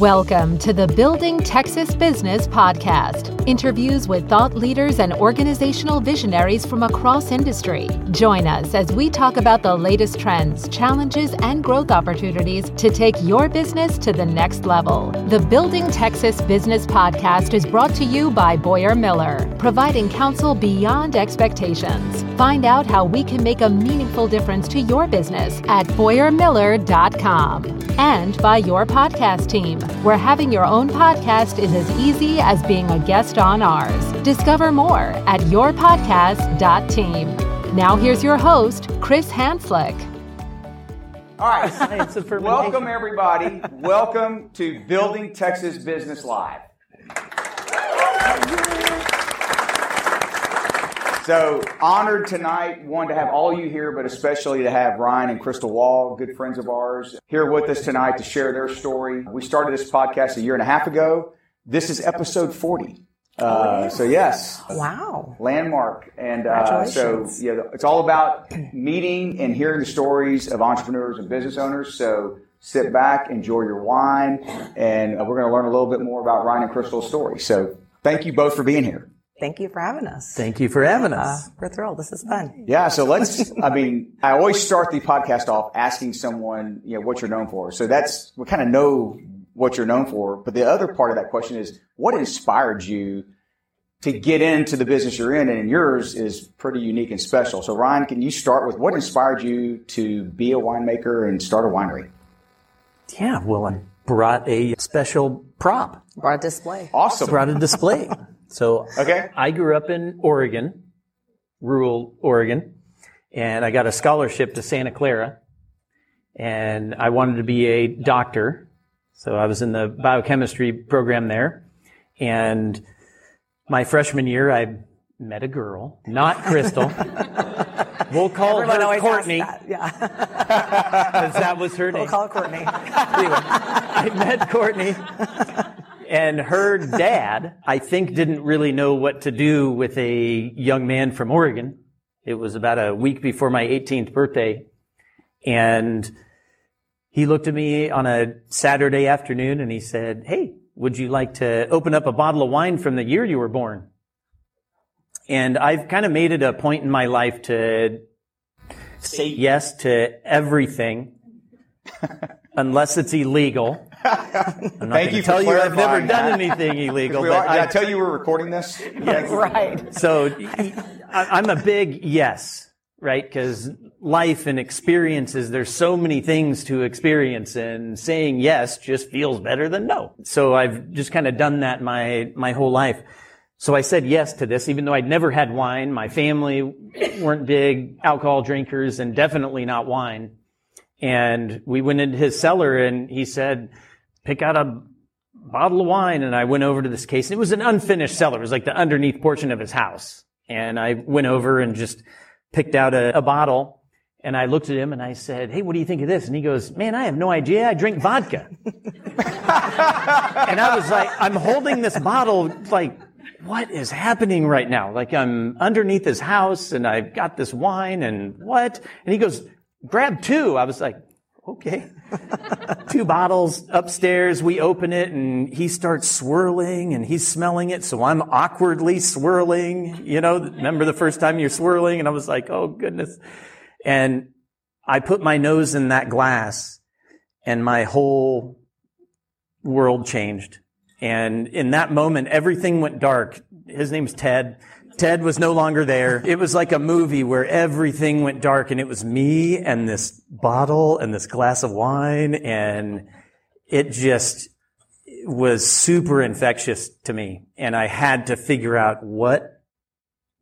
Welcome to the Building Texas Business Podcast. Interviews with thought leaders and organizational visionaries from across industry. Join us as we talk about the latest trends, challenges, and growth opportunities to take your business to the next level. The Building Texas Business Podcast is brought to you by Boyer Miller, providing counsel beyond expectations. Find out how we can make a meaningful difference to your business at BoyerMiller.com. And by your podcast team, where having your own podcast is as easy as being a guest on ours. Discover more at yourpodcast.team. Now here's your host, Chris Hanslik. All right. Welcome, everybody. Welcome to Building Texas Business Live. So honored tonight, one to have all you here, but especially to have Ryan and Crystal Waugh, good friends of ours, here with us tonight to share their story. We started this podcast a year and a half ago. This is episode 40. Uh, so yes, wow, landmark, and uh, so yeah, it's all about meeting and hearing the stories of entrepreneurs and business owners. So sit back, enjoy your wine, and we're going to learn a little bit more about Ryan and Crystal's story. So thank you both for being here. Thank you for having us. Thank you for having us. Uh, we're thrilled. This is fun. Yeah. So let's, I mean, I always start the podcast off asking someone, you know, what you're known for. So that's, we kind of know what you're known for. But the other part of that question is what inspired you to get into the business you're in? And yours is pretty unique and special. So Ryan, can you start with what inspired you to be a winemaker and start a winery? Yeah. Well, I brought a special prop. Brought a display. Awesome. Brought a display. So okay. I grew up in Oregon, rural Oregon, and I got a scholarship to Santa Clara, and I wanted to be a doctor. So I was in the biochemistry program there, and my freshman year I met a girl, not Crystal. we'll call Everyone her Courtney. That. Yeah. Because that was her name. We'll call her Courtney. anyway, I met Courtney and her dad, I think, didn't really know what to do with a young man from Oregon. It was about a week before my 18th birthday. And he looked at me on a Saturday afternoon and he said, Hey, would you like to open up a bottle of wine from the year you were born? And I've kind of made it a point in my life to say yes to everything unless it's illegal. I'm not Thank you tell for you I've never clarifying done that. anything illegal. But are, I I- tell you we're recording this? yes. right. So I- I'm a big yes, right? Because life and experiences, there's so many things to experience, and saying yes just feels better than no. So I've just kind of done that my my whole life. So I said yes to this, even though I'd never had wine. My family weren't big alcohol drinkers, and definitely not wine. And we went into his cellar, and he said, "Pick out a bottle of wine and I went over to this case. It was an unfinished cellar. It was like the underneath portion of his house. And I went over and just picked out a, a bottle and I looked at him and I said, Hey, what do you think of this? And he goes, Man, I have no idea. I drink vodka. and I was like, I'm holding this bottle like, what is happening right now? Like I'm underneath his house and I've got this wine and what? And he goes, grab two. I was like, okay. Two bottles upstairs. We open it and he starts swirling and he's smelling it. So I'm awkwardly swirling, you know, remember the first time you're swirling? And I was like, oh goodness. And I put my nose in that glass and my whole world changed. And in that moment, everything went dark. His name's Ted. Ted was no longer there. It was like a movie where everything went dark and it was me and this bottle and this glass of wine and it just was super infectious to me. And I had to figure out what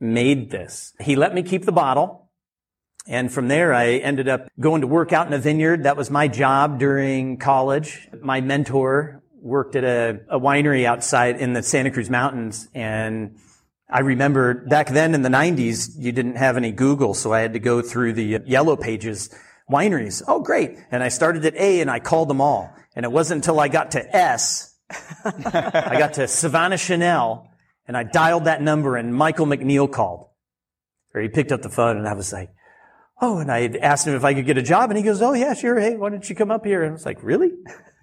made this. He let me keep the bottle. And from there, I ended up going to work out in a vineyard. That was my job during college. My mentor worked at a, a winery outside in the Santa Cruz Mountains. And I remember back then in the 90s, you didn't have any Google, so I had to go through the yellow pages wineries. Oh, great. And I started at A and I called them all. And it wasn't until I got to S, I got to Savannah-Chanelle, and I dialed that number and Michael McNeil called. Or he picked up the phone and I was like, oh, and I asked him if I could get a job and he goes, oh yeah, sure. Hey, why don't you come up here? And I was like, really?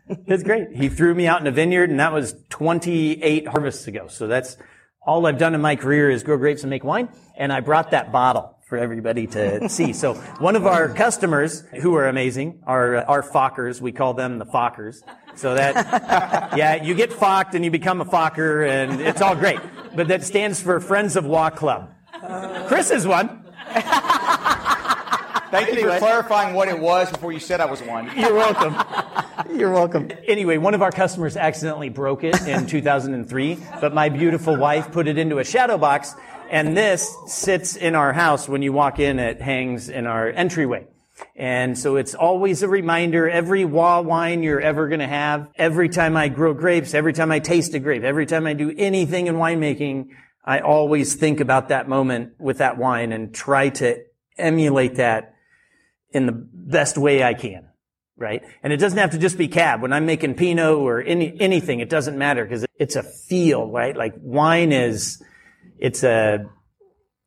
It's great. He threw me out in a vineyard and that was 28 harvests ago. So that's all I've done in my career is grow grapes and make wine. And I brought that bottle for everybody to see. So one of our customers who are amazing are our Fockers. We call them the Fockers. So that, yeah, you get Focked and you become a Focker and it's all great. But that stands for Friends of Waugh Club. Chris is one. Thank you for clarifying what it was before you said I was one. You're welcome. You're welcome. Anyway, one of our customers accidentally broke it in 2003, but my beautiful wife put it into a shadow box, and this sits in our house when you walk in. It hangs in our entryway. And so it's always a reminder, every Waugh wine you're ever going to have, every time I grow grapes, every time I taste a grape, every time I do anything in winemaking, I always think about that moment with that wine and try to emulate that in the best way I can. Right. And it doesn't have to just be cab. When I'm making Pinot or any, anything, it doesn't matter because it's a feel, right? Like wine is, it's a,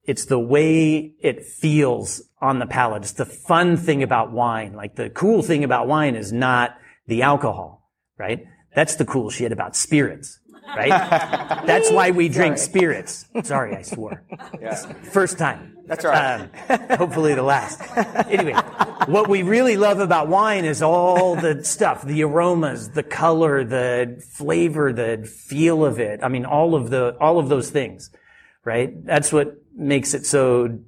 it's the way it feels on the palate. It's the fun thing about wine. Like the cool thing about wine is not the alcohol, right? That's the cool shit about spirits, right? That's why we drink spirits. Sorry, I swore. Yeah. First time. That's all right. Um, hopefully the last. Anyway, what we really love about wine is all the stuff, the aromas, the color, the flavor, the feel of it. I mean, all of the, all of those things, right? That's what makes it so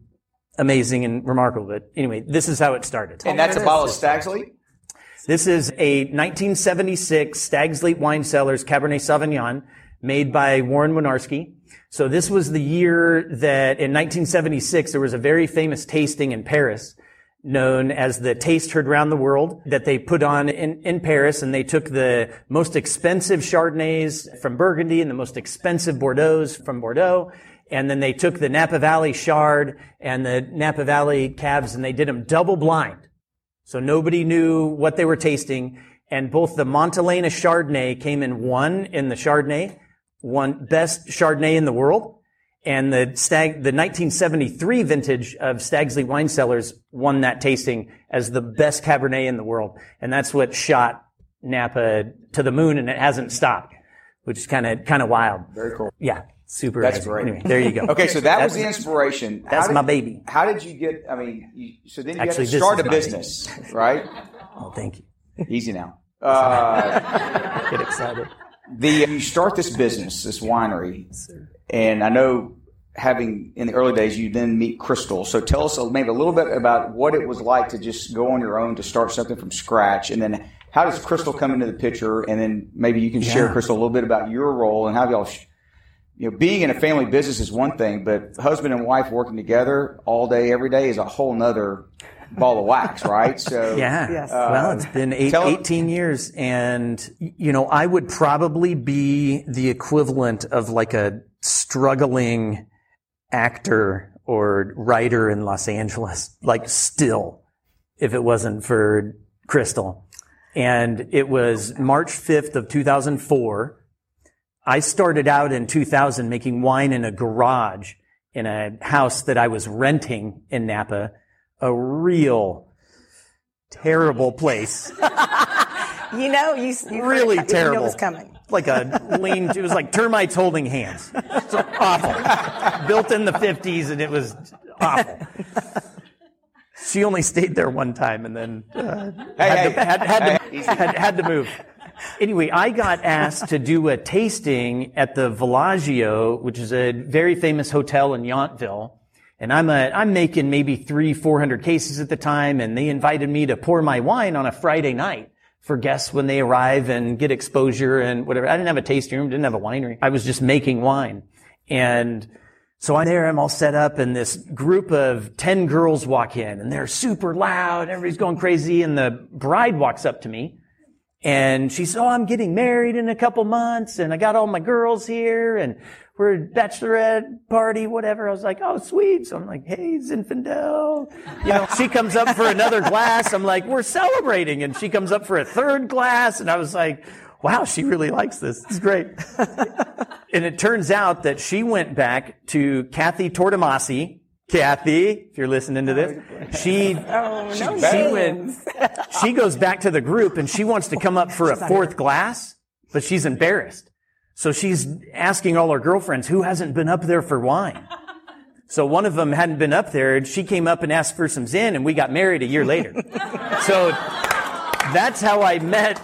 amazing and remarkable. But anyway, this is how it started. And that's a bottle of Stag's Leap? This is a 1976 Stag's Leap Wine Cellars Cabernet Sauvignon made by Warren Winiarski. So this was the year that in 1976 there was a very famous tasting in Paris known as the Taste Heard Round the World that they put on in, in Paris and they took the most expensive Chardonnays from Burgundy and the most expensive Bordeaux's from Bordeaux and then they took the Napa Valley Chard and the Napa Valley Cabs and they did them double blind. So nobody knew what they were tasting and both the Montelena Chardonnay came in one in the Chardonnay one best Chardonnay in the world. And the stag, the 1973 vintage of Stag's Leap Wine Cellars won that tasting as the best Cabernet in the world. And that's what shot Napa to the moon and it hasn't stopped, which is kind of, kind of wild. Very cool. Yeah. Super. That's great. Anyway, there you go. Okay, so that was the inspiration. That's did- my baby. How did you get? I mean, you, so then you Actually, had to start a business, right? Oh, thank you. Easy now. Uh, Get excited. the you start this business, this winery, and I know having in the early days you then meet Crystal. So tell us maybe a little bit about what it was like to just go on your own to start something from scratch, and then how does Crystal come into the picture, and then maybe you can share Yeah. Crystal a little bit about your role and how y'all. Sh- you know, being in a family business is one thing, but husband and wife working together all day, every day is a whole nother ball of wax, right? So, Yeah. Yes. Uh, well, it's been eight, tell- 18 years and, you know, I would probably be the equivalent of like a struggling actor or writer in Los Angeles, like still, if it wasn't for Crystal. And it was March 5th of 2004. I started out in 2000 making wine in a garage in a house that I was renting in Napa, a real terrible place. You know, you, you Really You know terrible. it's coming. Like a lean, it was like termites holding hands. It's awful. Built in the 50s and it was awful. She only stayed there one time and then uh, had, hey, to, had, had, to, had, had to move. Anyway, I got asked to do a tasting at the Villagio, which is a very famous hotel in Yountville. And I'm a, I'm making maybe three, four hundred cases at the time. And they invited me to pour my wine on a Friday night for guests when they arrive and get exposure and whatever. I didn't have a tasting room, didn't have a winery. I was just making wine. And so I'm there, I'm all set up, and this group of 10 girls walk in, and they're super loud, everybody's going crazy, and the bride walks up to me, and she said, oh, I'm getting married in a couple months, and I got all my girls here, and we're at bachelorette party, whatever. I was like, oh, sweet. So I'm like, hey, Zinfandel. You know, she comes up for another glass. I'm like, we're celebrating. And she comes up for a third glass, and I was like, wow, she really likes this. It's great. And it turns out that she went back to Kathy Tortomasi Kathy, if you're listening to this, she Oh, no she names. went. She goes back to the group and she wants to come up for a fourth glass, but she's embarrassed. So she's asking all her girlfriends who hasn't been up there for wine. So one of them hadn't been up there, and she came up and asked for some Zin, and we got married a year later. so that's how I met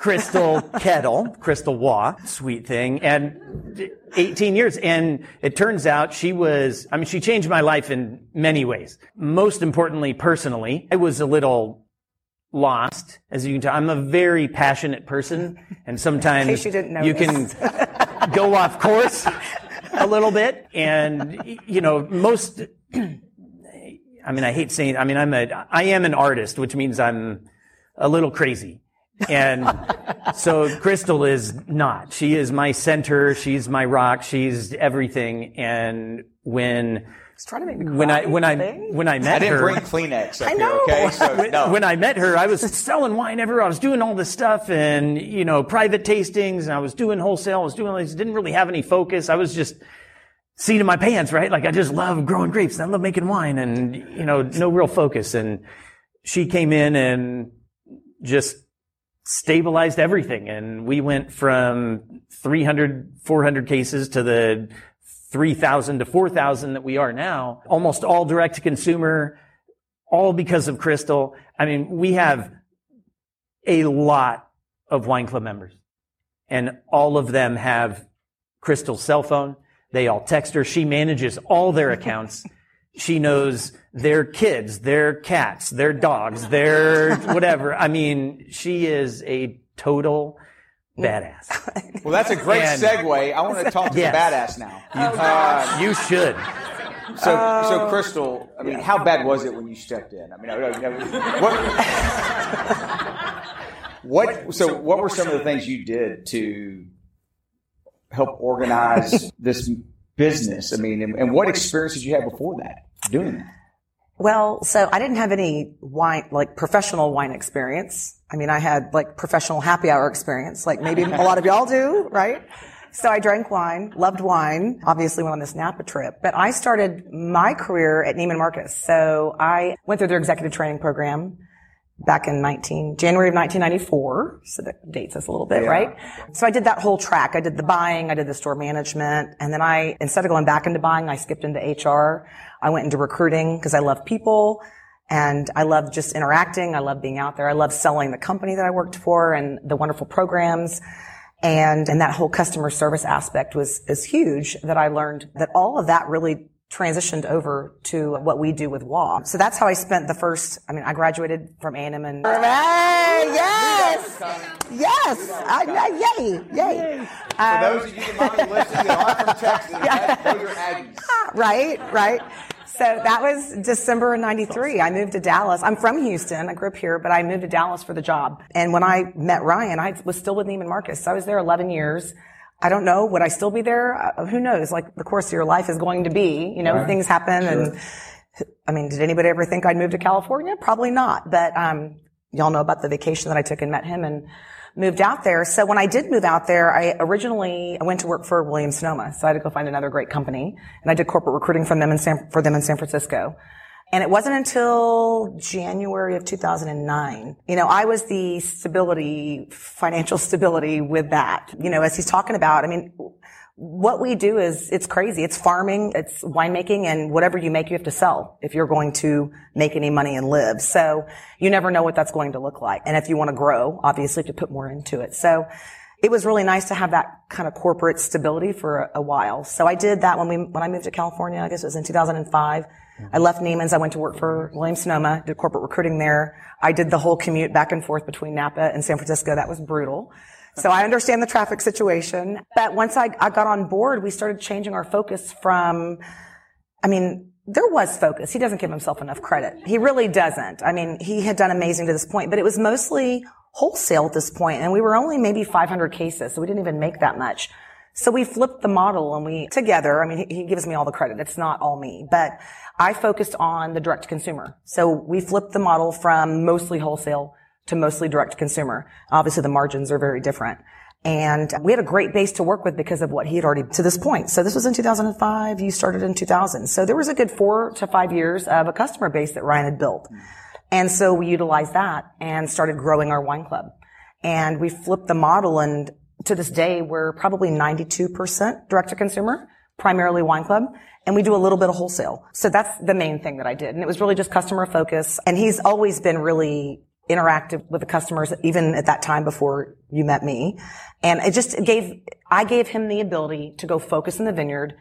Crystal Kettle, Crystal Waugh, sweet thing, and 18 years. And it turns out she was, I mean, she changed my life in many ways. Most importantly, personally, I was a little lost, as you can tell. I'm a very passionate person, and sometimes you you can go off course a little bit. And, you know, most, I mean, I hate saying, I mean, I'm a, I am an artist, which means I'm a little crazy. And so Crystal is not. She is my center. She's my rock. She's everything. And when, Just trying to make me when I, when I, thing. when I met her, I didn't her, bring Kleenex up I here, know. okay? So, no. when I met her, I was selling wine everywhere. I was doing all this stuff and, you know, private tastings and I was doing wholesale. I was doing all this, didn't really have any focus. I was just seat in my pants, right? Like I just love growing grapes and I love making wine and, you know, no real focus. And she came in and just stabilized everything. And we went from 300, 400 cases to the 3,000 to 4,000 that we are now, almost all direct to consumer, all because of Crystal. I mean, we have a lot of wine club members and all of them have Crystal's cell phone. They all text her. She manages all their accounts. She knows their kids, their cats, their dogs, their whatever. I mean, she is a total badass. well, that's a great And- segue. I want to talk to Yes. the badass now. Uh, You should. so, so Crystal, I mean, how bad was it when you stepped in? I mean, I, I, what, what? So, what were some of the things you did to help organize this business? I mean, and, and what experience did you have before that doing that? Well, so I didn't have any wine, like professional wine experience. I mean, I had like professional happy hour experience, like maybe a lot of y'all do, right? So I drank wine, loved wine, obviously went on this Napa trip, but I started my career at Neiman Marcus. So I went through their executive training program back in 19, January of 1994. So that dates us a little bit, right? So I did that whole track. I did the buying, I did the store management, and then I, instead of going back into buying, I skipped into HR. I went into recruiting because I love people and I love just interacting. I love being out there. I love selling the company that I worked for and the wonderful programs. And, and that whole customer service aspect was, is huge that I learned that all of that really transitioned over to what we do with Waugh. So that's how I spent the first, I mean, I graduated from A&M and Hey, yes! Yes! I, I, yay! Yay! For those of you that might be listening that aren't from Texas, that, those are Aggies. Ah, right, right. So that was December of 93. I moved to Dallas. I'm from Houston. I grew up here, but I moved to Dallas for the job. And when I met Ryan, I was still with Neiman Marcus. I was there 11 years. I don't know. Would I still be there? Uh, who knows? Like the course of your life is going to be, you know, things happen. And I mean, did anybody ever think I'd move to California? Probably not. But, um, y'all know about the vacation that I took and met him and moved out there. So when I did move out there, I originally I went to work for Williams Sonoma. So I had to go find another great company and I did corporate recruiting from them in San, for them in San Francisco. And it wasn't until January of 2009. You know, I was the stability, financial stability with that. You know, as he's talking about, I mean, what we do is, it's crazy. It's farming, it's winemaking, and whatever you make, you have to sell if you're going to make any money and live. So you never know what that's going to look like. And if you want to grow, obviously, to put more into it. So it was really nice to have that kind of corporate stability for a, a while. So I did that when we, when I moved to California, I guess it was in 2005. I left Neiman's. I went to work for Williams Sonoma, did corporate recruiting there. I did the whole commute back and forth between Napa and San Francisco. That was brutal. So I understand the traffic situation. But once I, I got on board, we started changing our focus from, I mean, there was focus. He doesn't give himself enough credit. He really doesn't. I mean, he had done amazing to this point, but it was mostly wholesale at this point, and we were only maybe 500 cases, so we didn't even make that much. So we flipped the model and we together, I mean, he, he gives me all the credit. It's not all me, but I focused on the direct consumer. So we flipped the model from mostly wholesale to mostly direct consumer. Obviously the margins are very different. And we had a great base to work with because of what he had already to this point. So this was in 2005. You started in 2000. So there was a good four to five years of a customer base that Ryan had built. And so we utilized that and started growing our wine club. And we flipped the model and to this day, we're probably 92% direct to consumer, primarily wine club. And we do a little bit of wholesale. So that's the main thing that I did. And it was really just customer focus. And he's always been really interactive with the customers, even at that time before you met me. And it just gave, I gave him the ability to go focus in the vineyard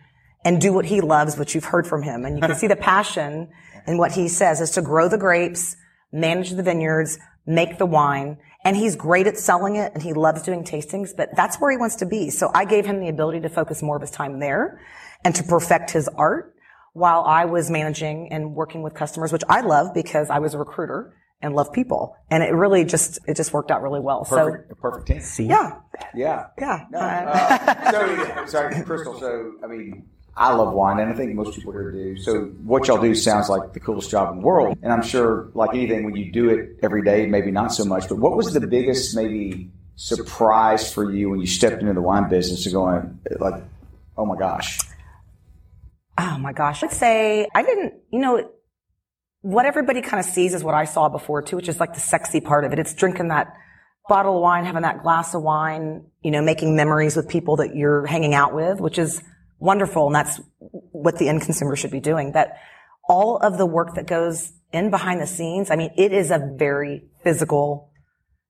and do what he loves, which you've heard from him. And you can see the passion in what he says is to grow the grapes, manage the vineyards, make the wine. And he's great at selling it and he loves doing tastings, but that's where he wants to be. So I gave him the ability to focus more of his time there and to perfect his art while I was managing and working with customers, which I love because I was a recruiter and love people. And it really just, it just worked out really well. Perfect, so, perfect team. Yeah. Yeah. Yeah. No, uh, so, sorry, Crystal. So, I mean, I love wine, and I think most people here do. So, what y'all do sounds like the coolest job in the world. And I'm sure, like anything, when you do it every day, maybe not so much. But what was the biggest, maybe, surprise for you when you stepped into the wine business to going, like, oh my gosh? Oh my gosh. I'd say I didn't, you know, what everybody kind of sees is what I saw before too, which is like the sexy part of it. It's drinking that bottle of wine, having that glass of wine, you know, making memories with people that you're hanging out with, which is wonderful. And that's what the end consumer should be doing. That all of the work that goes in behind the scenes, I mean, it is a very physical,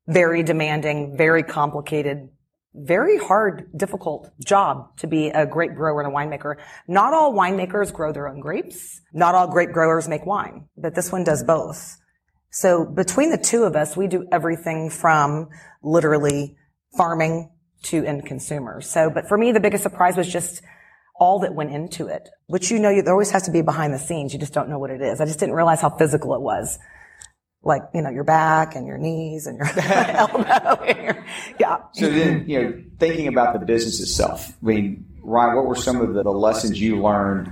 very demanding, very complicated very hard, difficult job to be a grape grower and a winemaker. Not all winemakers grow their own grapes. Not all grape growers make wine, but this one does both. So between the two of us, we do everything from literally farming to end consumer. So, but for me, the biggest surprise was just all that went into it, which you know, there always has to be behind the scenes. You just don't know what it is. I just didn't realize how physical it was like you know your back and your knees and your elbow. yeah. So then, you know, thinking about the business itself. I mean, Ryan, what were some of the, the lessons you learned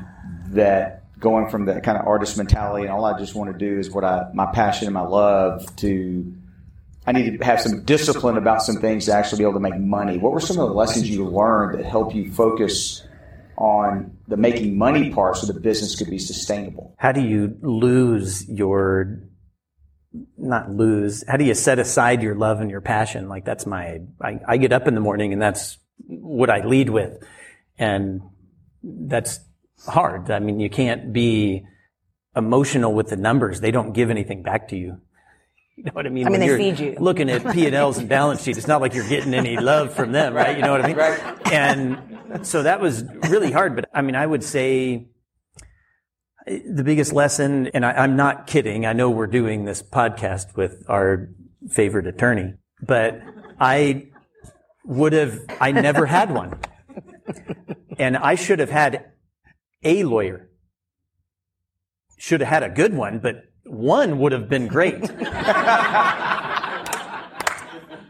that going from the kind of artist mentality and all I just want to do is what I my passion and my love to I need to have some discipline about some things to actually be able to make money. What were some of the lessons you learned that help you focus on the making money part so the business could be sustainable? How do you lose your not lose? How do you set aside your love and your passion? Like that's my, I, I get up in the morning and that's what I lead with. And that's hard. I mean, you can't be emotional with the numbers. They don't give anything back to you. You know what I mean? I mean, when they feed you. Looking at P and Ls and balance sheets, it's not like you're getting any love from them, right? You know what I mean? Right. And so that was really hard. But I mean, I would say the biggest lesson, and I, am not kidding. I know we're doing this podcast with our favorite attorney, but I would have, I never had one. And I should have had a lawyer. Should have had a good one, but one would have been great.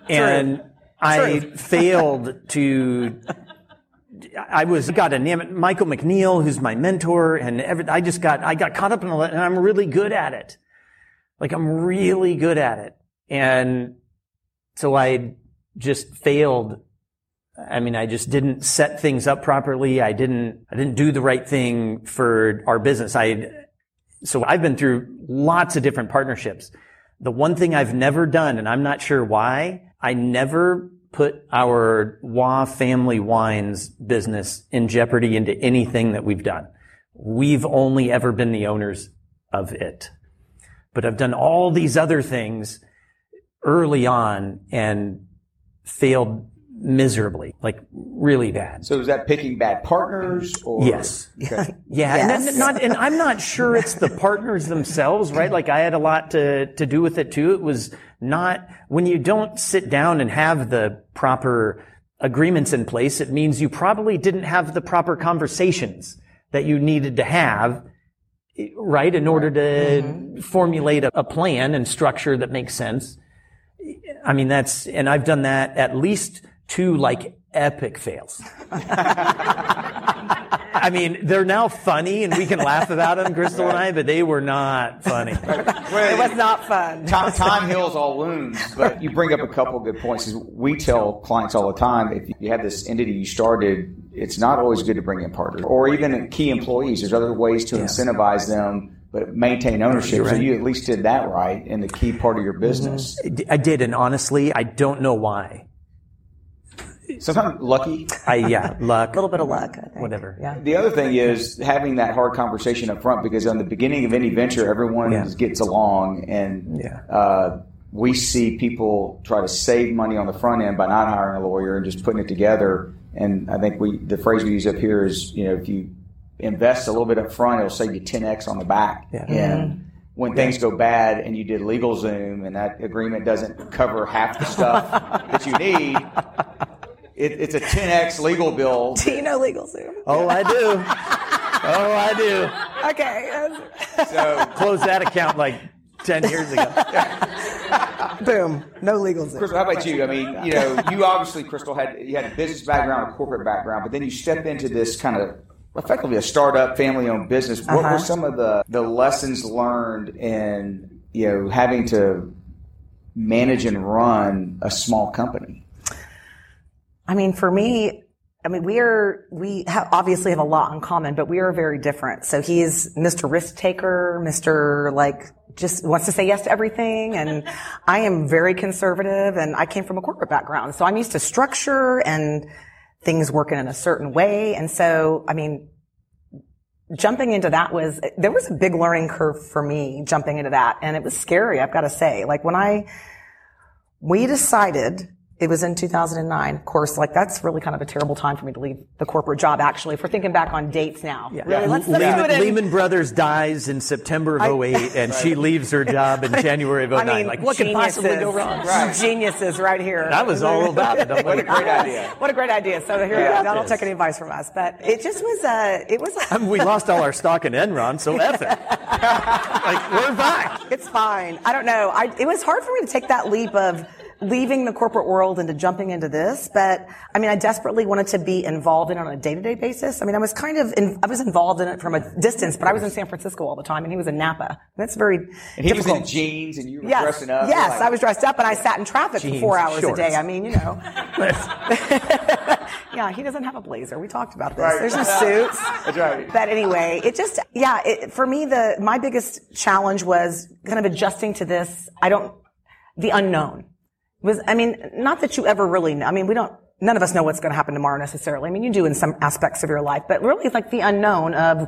and I failed to I was got a name Michael McNeil, who's my mentor, and every, I just got I got caught up in it, and I'm really good at it. Like I'm really good at it, and so I just failed. I mean, I just didn't set things up properly. I didn't I didn't do the right thing for our business. I so I've been through lots of different partnerships. The one thing I've never done, and I'm not sure why, I never put our Waugh family wines business in jeopardy into anything that we've done. We've only ever been the owners of it. But I've done all these other things early on and failed miserably, like really bad. So is that picking bad partners or? Yes. Okay. yeah. Yes. And, not, and I'm not sure it's the partners themselves, right? Like I had a lot to, to do with it too. It was not, when you don't sit down and have the proper agreements in place, it means you probably didn't have the proper conversations that you needed to have, right? In order to mm-hmm. formulate a, a plan and structure that makes sense. I mean, that's, and I've done that at least two like epic fails. I mean, they're now funny and we can laugh about them, Crystal and I, but they were not funny. it was not fun. Time, time heals all wounds, but you bring up a couple good points. We tell clients all the time if you have this entity you started, it's not always good to bring in partners or even key employees. There's other ways to incentivize them but maintain ownership. Right. So you at least did that right in the key part of your business. Mm-hmm. I did, and honestly, I don't know why. Sometimes lucky. I, yeah, luck. A little bit of luck. Whatever. Yeah. The other thing is having that hard conversation up front because on the beginning of any venture, everyone yeah. gets along, and yeah. uh, we see people try to save money on the front end by not hiring a lawyer and just putting it together. And I think we the phrase we use up here is, you know, if you invest a little bit up front, it'll save you 10x on the back. Yeah. And mm-hmm. when things go bad and you did LegalZoom and that agreement doesn't cover half the stuff that you need, it, it's a 10x legal bill. Do you know LegalZoom? Oh, I do. oh, I do. Okay. So close that account like 10 years ago. Boom. No LegalZoom. Crystal, how about you? I mean, you know, you obviously, Crystal, had you had a business background, a corporate background, but then you step into this kind of effectively a startup, family-owned business. What uh-huh. were some of the the lessons learned in you know having to manage and run a small company? I mean, for me, I mean, we are, we have, obviously have a lot in common, but we are very different. So he's Mr. Risk Taker, Mr. like, just wants to say yes to everything. And I am very conservative and I came from a corporate background. So I'm used to structure and things working in a certain way. And so, I mean, jumping into that was, there was a big learning curve for me jumping into that. And it was scary, I've got to say. Like when I, we decided it was in 2009. Of course, like that's really kind of a terrible time for me to leave the corporate job. Actually, if we're thinking back on dates now, yeah. really, yeah. let's, let's Lehman, in, Lehman, Brothers dies in September of 08, I, and right. she leaves her job in January of 09. I mean, like, what could possibly go wrong? Right. Geniuses, right here. That was all about it. what a great idea! What a great idea. So here, yeah, don't take any advice from us, but it just was a, it was. A, I mean, we lost all our stock in Enron, so F it. like we're back. It's fine. I don't know. I, it was hard for me to take that leap of leaving the corporate world into jumping into this, but I mean, I desperately wanted to be involved in it on a day-to-day basis. I mean, I was kind of, in, I was involved in it from a distance, but I was in San Francisco all the time and he was in Napa. That's very And he difficult. was in jeans and you were yes, dressing up. Yes, like, I was dressed up and I sat in traffic jeans, for four hours shorts. a day. I mean, you know. yeah, he doesn't have a blazer. We talked about this. Right. There's no suits. That's right. But anyway, it just, yeah, it, for me, the, my biggest challenge was kind of adjusting to this. I don't, the unknown was, I mean, not that you ever really know. I mean, we don't, none of us know what's going to happen tomorrow necessarily. I mean, you do in some aspects of your life, but really it's like the unknown of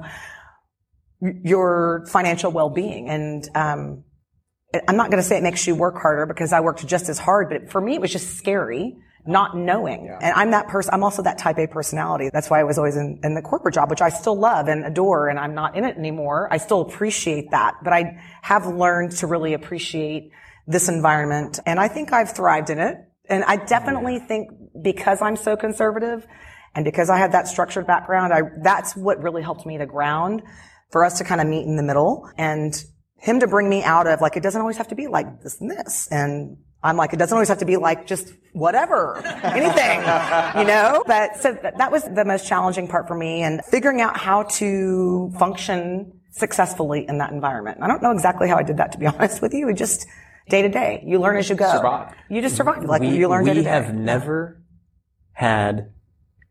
your financial well-being. And, um, I'm not going to say it makes you work harder because I worked just as hard, but for me, it was just scary not knowing. Yeah. And I'm that person, I'm also that type A personality. That's why I was always in, in, the corporate job, which I still love and adore, and I'm not in it anymore. I still appreciate that, but I have learned to really appreciate this environment. And I think I've thrived in it. And I definitely yeah. think because I'm so conservative and because I have that structured background, I, that's what really helped me to ground for us to kind of meet in the middle and him to bring me out of like, it doesn't always have to be like this and this. And I'm like, it doesn't always have to be like just whatever, anything, you know? But so that was the most challenging part for me and figuring out how to function successfully in that environment. I don't know exactly how I did that, to be honest with you. It just, day to day. You learn as you go. Survive. You just survive. Like we, you learn day to day. We have never had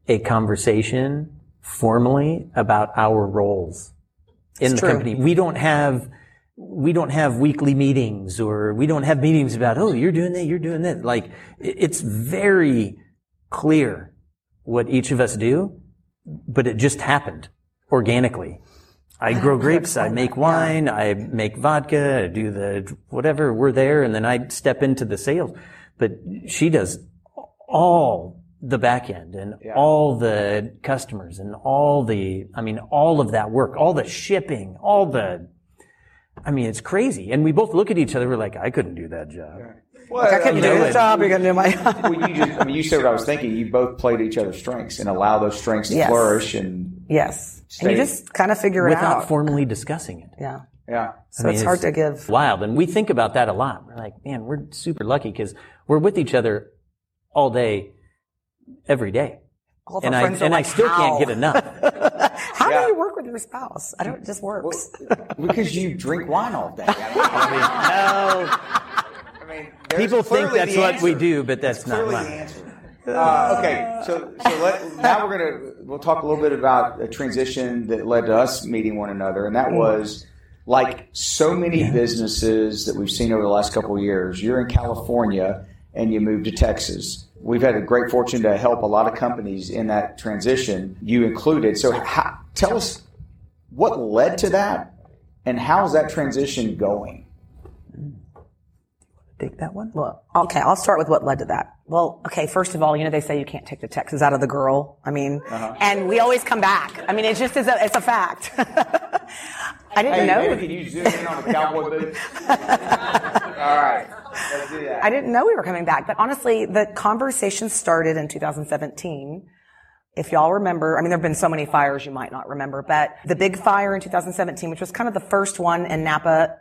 a conversation formally about our roles in it's the true. company. We don't have we don't have weekly meetings or we don't have meetings about oh you're doing that you're doing that like it's very clear what each of us do but it just happened organically I grow grapes, I make wine, yeah. I make vodka, I do the whatever, we're there, and then I step into the sales. But she does all the back end and yeah. all the customers and all the, I mean, all of that work, all the shipping, all the, I mean, it's crazy. And we both look at each other, we're like, I couldn't do that job. Yeah. Well, like, I couldn't do the job. You're going to do my. well, you just, I mean, you said what I was thinking. You both played each other's strengths and allow those strengths to yes. flourish and yes and you just kind of figure it out without formally discussing it. Yeah. Yeah. So I mean, it's, it's hard to give. Wild. And we think about that a lot. We're like, man, we're super lucky because we're with each other all day, every day. All and I, and like, I still how? can't get enough. How Yeah. do you work with your spouse? I don't. It just works. because you drink wine all day. I No, I mean, people think that's the what we do, but that's not clearly mine. the answer. Uh, okay, so so let, now we're gonna we'll talk a little bit about a transition that led to us meeting one another, and that was like so many businesses that we've seen over the last couple of years. You're in California and you moved to Texas. We've had a great fortune to help a lot of companies in that transition, you included. So, how, tell us what led to that, and how's that transition going? Take that one. Well, okay, I'll start with what led to that. Well, okay, first of all, you know they say you can't take the Texas out of the girl. I mean, Uh-huh. and we always come back. I mean, it just is a it's a fact. I didn't Hey, know. maybe can you zoom in on the cowboy boots? All right, let's do that. I didn't know we were coming back, but honestly, the conversation started in 2017. If y'all remember, I mean, there have been so many fires you might not remember, but the big fire in 2017, which was kind of the first one in Napa,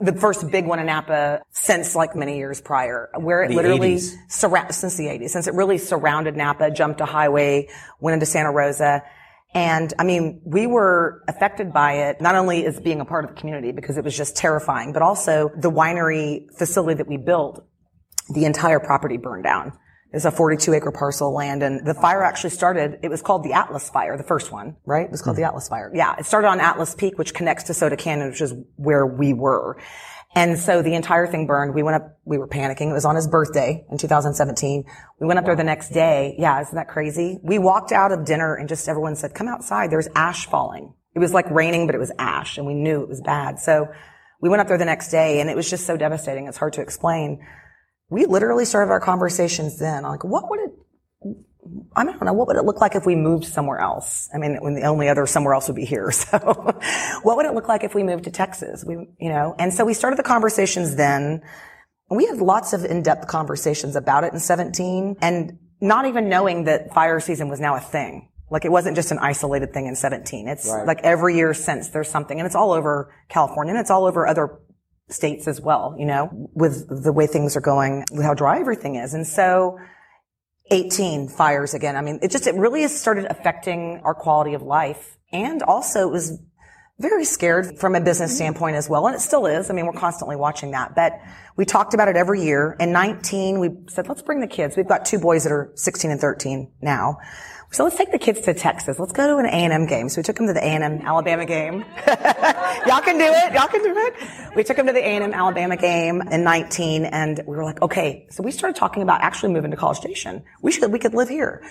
the first big one in Napa since like many years prior, where it The literally 80s. surra- since the 80s, since it really surrounded Napa, jumped a highway, went into Santa Rosa. And I mean, we were affected by it, not only as being a part of the community because it was just terrifying, but also the winery facility that we built, the entire property burned down. It's a 42 acre parcel of land and the fire actually started, it was called the Atlas Fire, the first one, right? It was called the mm-hmm. Atlas Fire. Yeah. It started on Atlas Peak, which connects to Soda Canyon, which is where we were. And so the entire thing burned. We went up, we were panicking. It was on his birthday in 2017. We went up there the next day. Yeah. Isn't that crazy? We walked out of dinner and just everyone said, come outside. There's ash falling. It was like raining, but it was ash and we knew it was bad. So we went up there the next day and it was just so devastating. It's hard to explain we literally started our conversations then. Like, what would it, I don't know, what would it look like if we moved somewhere else? I mean, when the only other somewhere else would be here. So what would it look like if we moved to Texas? We, you know, and so we started the conversations then. We had lots of in-depth conversations about it in 17 and not even knowing that fire season was now a thing. Like it wasn't just an isolated thing in 17. It's Right. like every year since there's something and it's all over California and it's all over other states as well, you know, with the way things are going, with how dry everything is. And so 18 fires again. I mean, it just, it really has started affecting our quality of life. And also it was very scared from a business mm-hmm. standpoint as well. And it still is. I mean, we're constantly watching that, but we talked about it every year. In 19, we said, let's bring the kids. We've got two boys that are 16 and 13 now. So let's take the kids to Texas. Let's go to an A&M game. So we took them to the A&M Alabama game. Y'all can do it. Y'all can do it. We took them to the A&M Alabama game in 19 and we were like, okay. So we started talking about actually moving to College Station. We should, we could live here.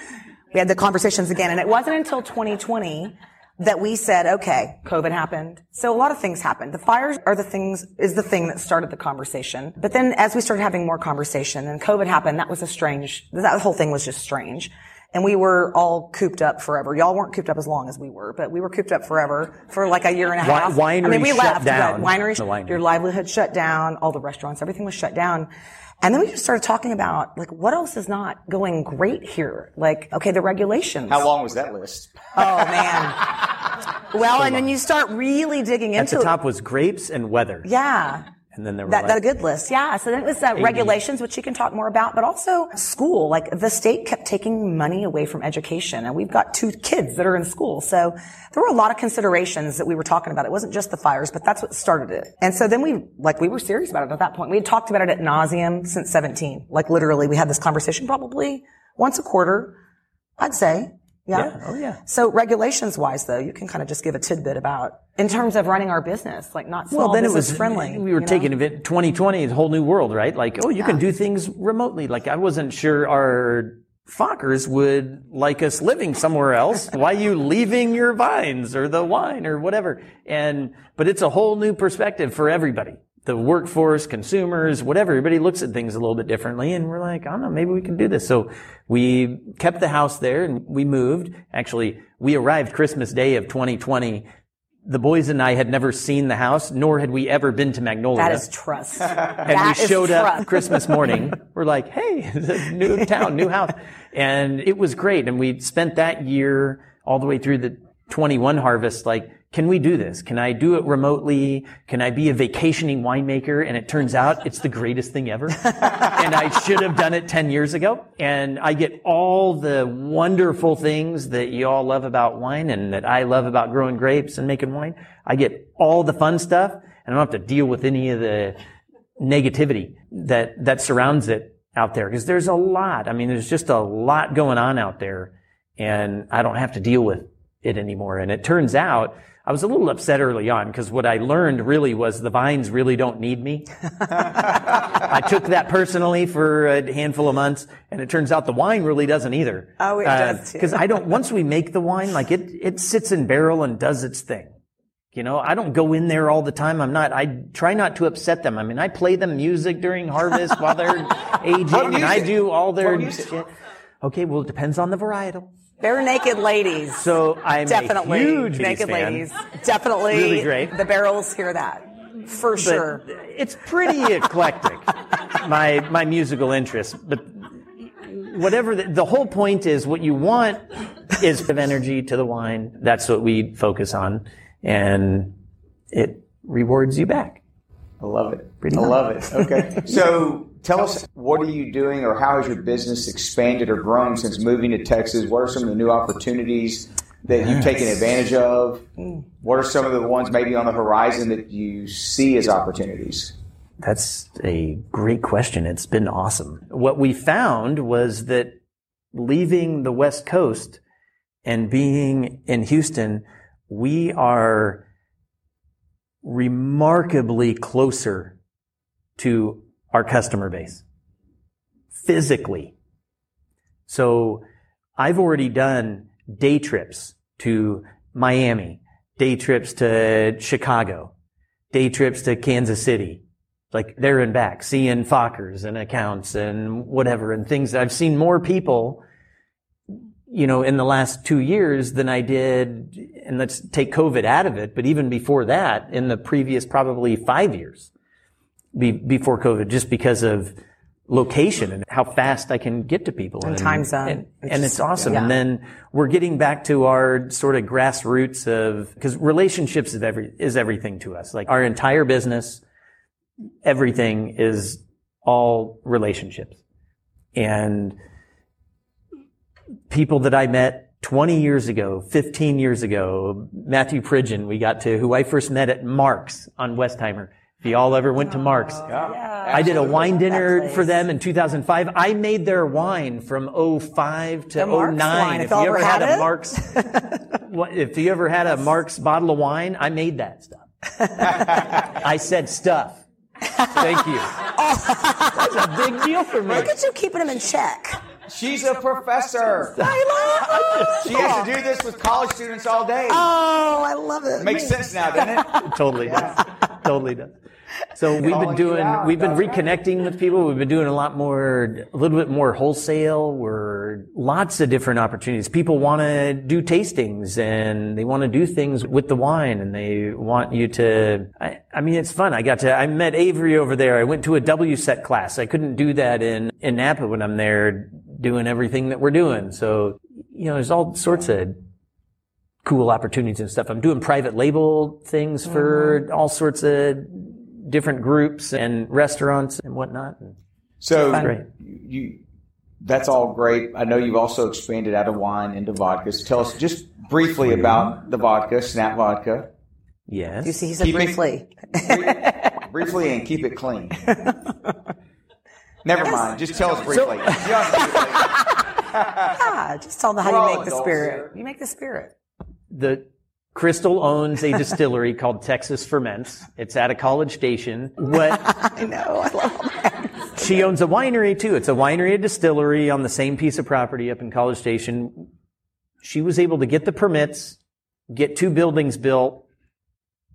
We had the conversations again and it wasn't until 2020 that we said, okay, COVID happened. So a lot of things happened. The fires are the things, is the thing that started the conversation. But then as we started having more conversation and COVID happened, that was a strange, that whole thing was just strange. And we were all cooped up forever. Y'all weren't cooped up as long as we were, but we were cooped up forever for like a year and a Wi- half. I mean, we wineries shut left. down. but Wineries, The wineries. your livelihood shut down, all the restaurants, everything was shut down. And then we just started talking about like what else is not going great here? Like, okay, the regulations. How long was that list? Oh man. well, and then you start really digging At into it. At the top was grapes and weather. Yeah. And then there were That, like, that a good list. Yeah. So then it was uh, regulations, which you can talk more about, but also school. Like the state kept taking money away from education and we've got two kids that are in school. So there were a lot of considerations that we were talking about. It wasn't just the fires, but that's what started it. And so then we, like, we were serious about it at that point. We had talked about it at nauseum since 17. Like literally we had this conversation probably once a quarter, I'd say. Yeah. Yeah. Oh, yeah. So regulations wise though, you can kind of just give a tidbit about in terms of running our business, like not small well, then it was friendly. We were taking it 2020, it's a whole new world, right? Like, oh, you can do things remotely. Like, I wasn't sure our Fockers would like us living somewhere else. Why you leaving your vines or the wine or whatever? And, but it's a whole new perspective for everybody. The workforce, consumers, whatever. Everybody looks at things a little bit differently. And we're like, I don't know, maybe we can do this. So we kept the house there and we moved. Actually, we arrived Christmas Day of 2020 the boys and I had never seen the house, nor had we ever been to Magnolia. That is trust. and That we showed up. Christmas morning. We're like, hey, new town, new house. And it was great. And we spent that year all the way through the 21 harvest, like can we do this? Can I do it remotely? Can I be a vacationing winemaker? And it turns out it's the greatest thing ever. and I should have done it 10 years ago. And I get all the wonderful things that you all love about wine and that I love about growing grapes and making wine. I get all the fun stuff and I don't have to deal with any of the negativity that, that surrounds it out there. Cause there's a lot. I mean, there's just a lot going on out there and I don't have to deal with it anymore. And it turns out I was a little upset early on because what I learned really was the vines really don't need me. I took that personally for a handful of months and it turns out the wine really doesn't either. Oh, it uh, does too. Because I don't, once we make the wine, like it, it sits in barrel and does its thing. You know, I don't go in there all the time. I'm not, I try not to upset them. I mean, I play them music during harvest while they're aging and I do all their shit. Okay, well, it depends on the varietal. Barenaked Ladies. So I'm definitely a huge naked fan. ladies. Definitely, Really great. The barrels hear that for But sure. It's pretty eclectic, my my musical interests. But whatever the, the whole point is, what you want is of energy to the wine. That's what we focus on, and it rewards you back. I love it. Pretty I much. love it. Okay. So tell us, what are you doing or how has your business expanded or grown since moving to Texas? What are some of the new opportunities that you've taken advantage of? Mm. What are some of the ones maybe on the horizon that you see as opportunities? That's a great question. It's been awesome. What we found was that leaving the West Coast and being in Houston, we are remarkably closer to our customer base physically. So I've already done day trips to Miami, day trips to Chicago, day trips to Kansas City, like there and back, seeing Fockers and accounts and whatever and things. I've seen more people, you know, in the last two years than I did, and let's take COVID out of it, but even before that, in the previous probably five years be, before COVID, just because of location and how fast I can get to people. And time zone. And, It's and it's awesome. yeah. And then we're getting back to our sort of grassroots of, because relationships is every, is everything to us. Like our entire business, everything is all relationships. And people that I met 20 years ago, 15 years ago, Matthew Pridgen, we got to, who I first met at Mark's on Westheimer. If you all ever went to Mark's, oh, yeah, I did a wine dinner for them in 2005. I made their wine from 05 to The 09. wine, If if y'all ever ever had, had a. Mark's, if you ever had a Mark's bottle of wine, I made that stuff. I said stuff. Thank you. That's a big deal for me. Look at you keeping them in check. She's a professor. I love She has to do this with college students all day. Oh, I love it. Makes sense now, doesn't it? totally does. Totally does. So we've been Calling you doing, we've been that's right. reconnecting with people. We've been doing a lot more, a little bit more wholesale. We're lots of different opportunities. People want to do tastings and they want to do things with the wine and they want you to, I, I mean, it's fun. I got to, I met Avery over there. I went to a WSET class. I couldn't do that in, in Napa when I'm there doing everything that we're doing. So, you know, there's all sorts of cool opportunities and stuff. I'm doing private label things for mm-hmm. all sorts of different groups and restaurants and whatnot. So Great. you, that's all great. I know you've also expanded out of wine into vodkas. Tell us just briefly about the vodka, Snap Vodka. Yes. You see, he said Keep it- briefly. briefly and keep it clean. Never mind. Just tell us briefly. You don't have to keep it clean. Ah, just tell them how We're you make the spirit. here. You make the spirit. the Crystal owns a distillery called Texas Ferments. It's at a college station. What I know. I love that. she owns a winery too. It's a winery and distillery on the same piece of property up in College Station. She was able to get the permits, get two buildings built,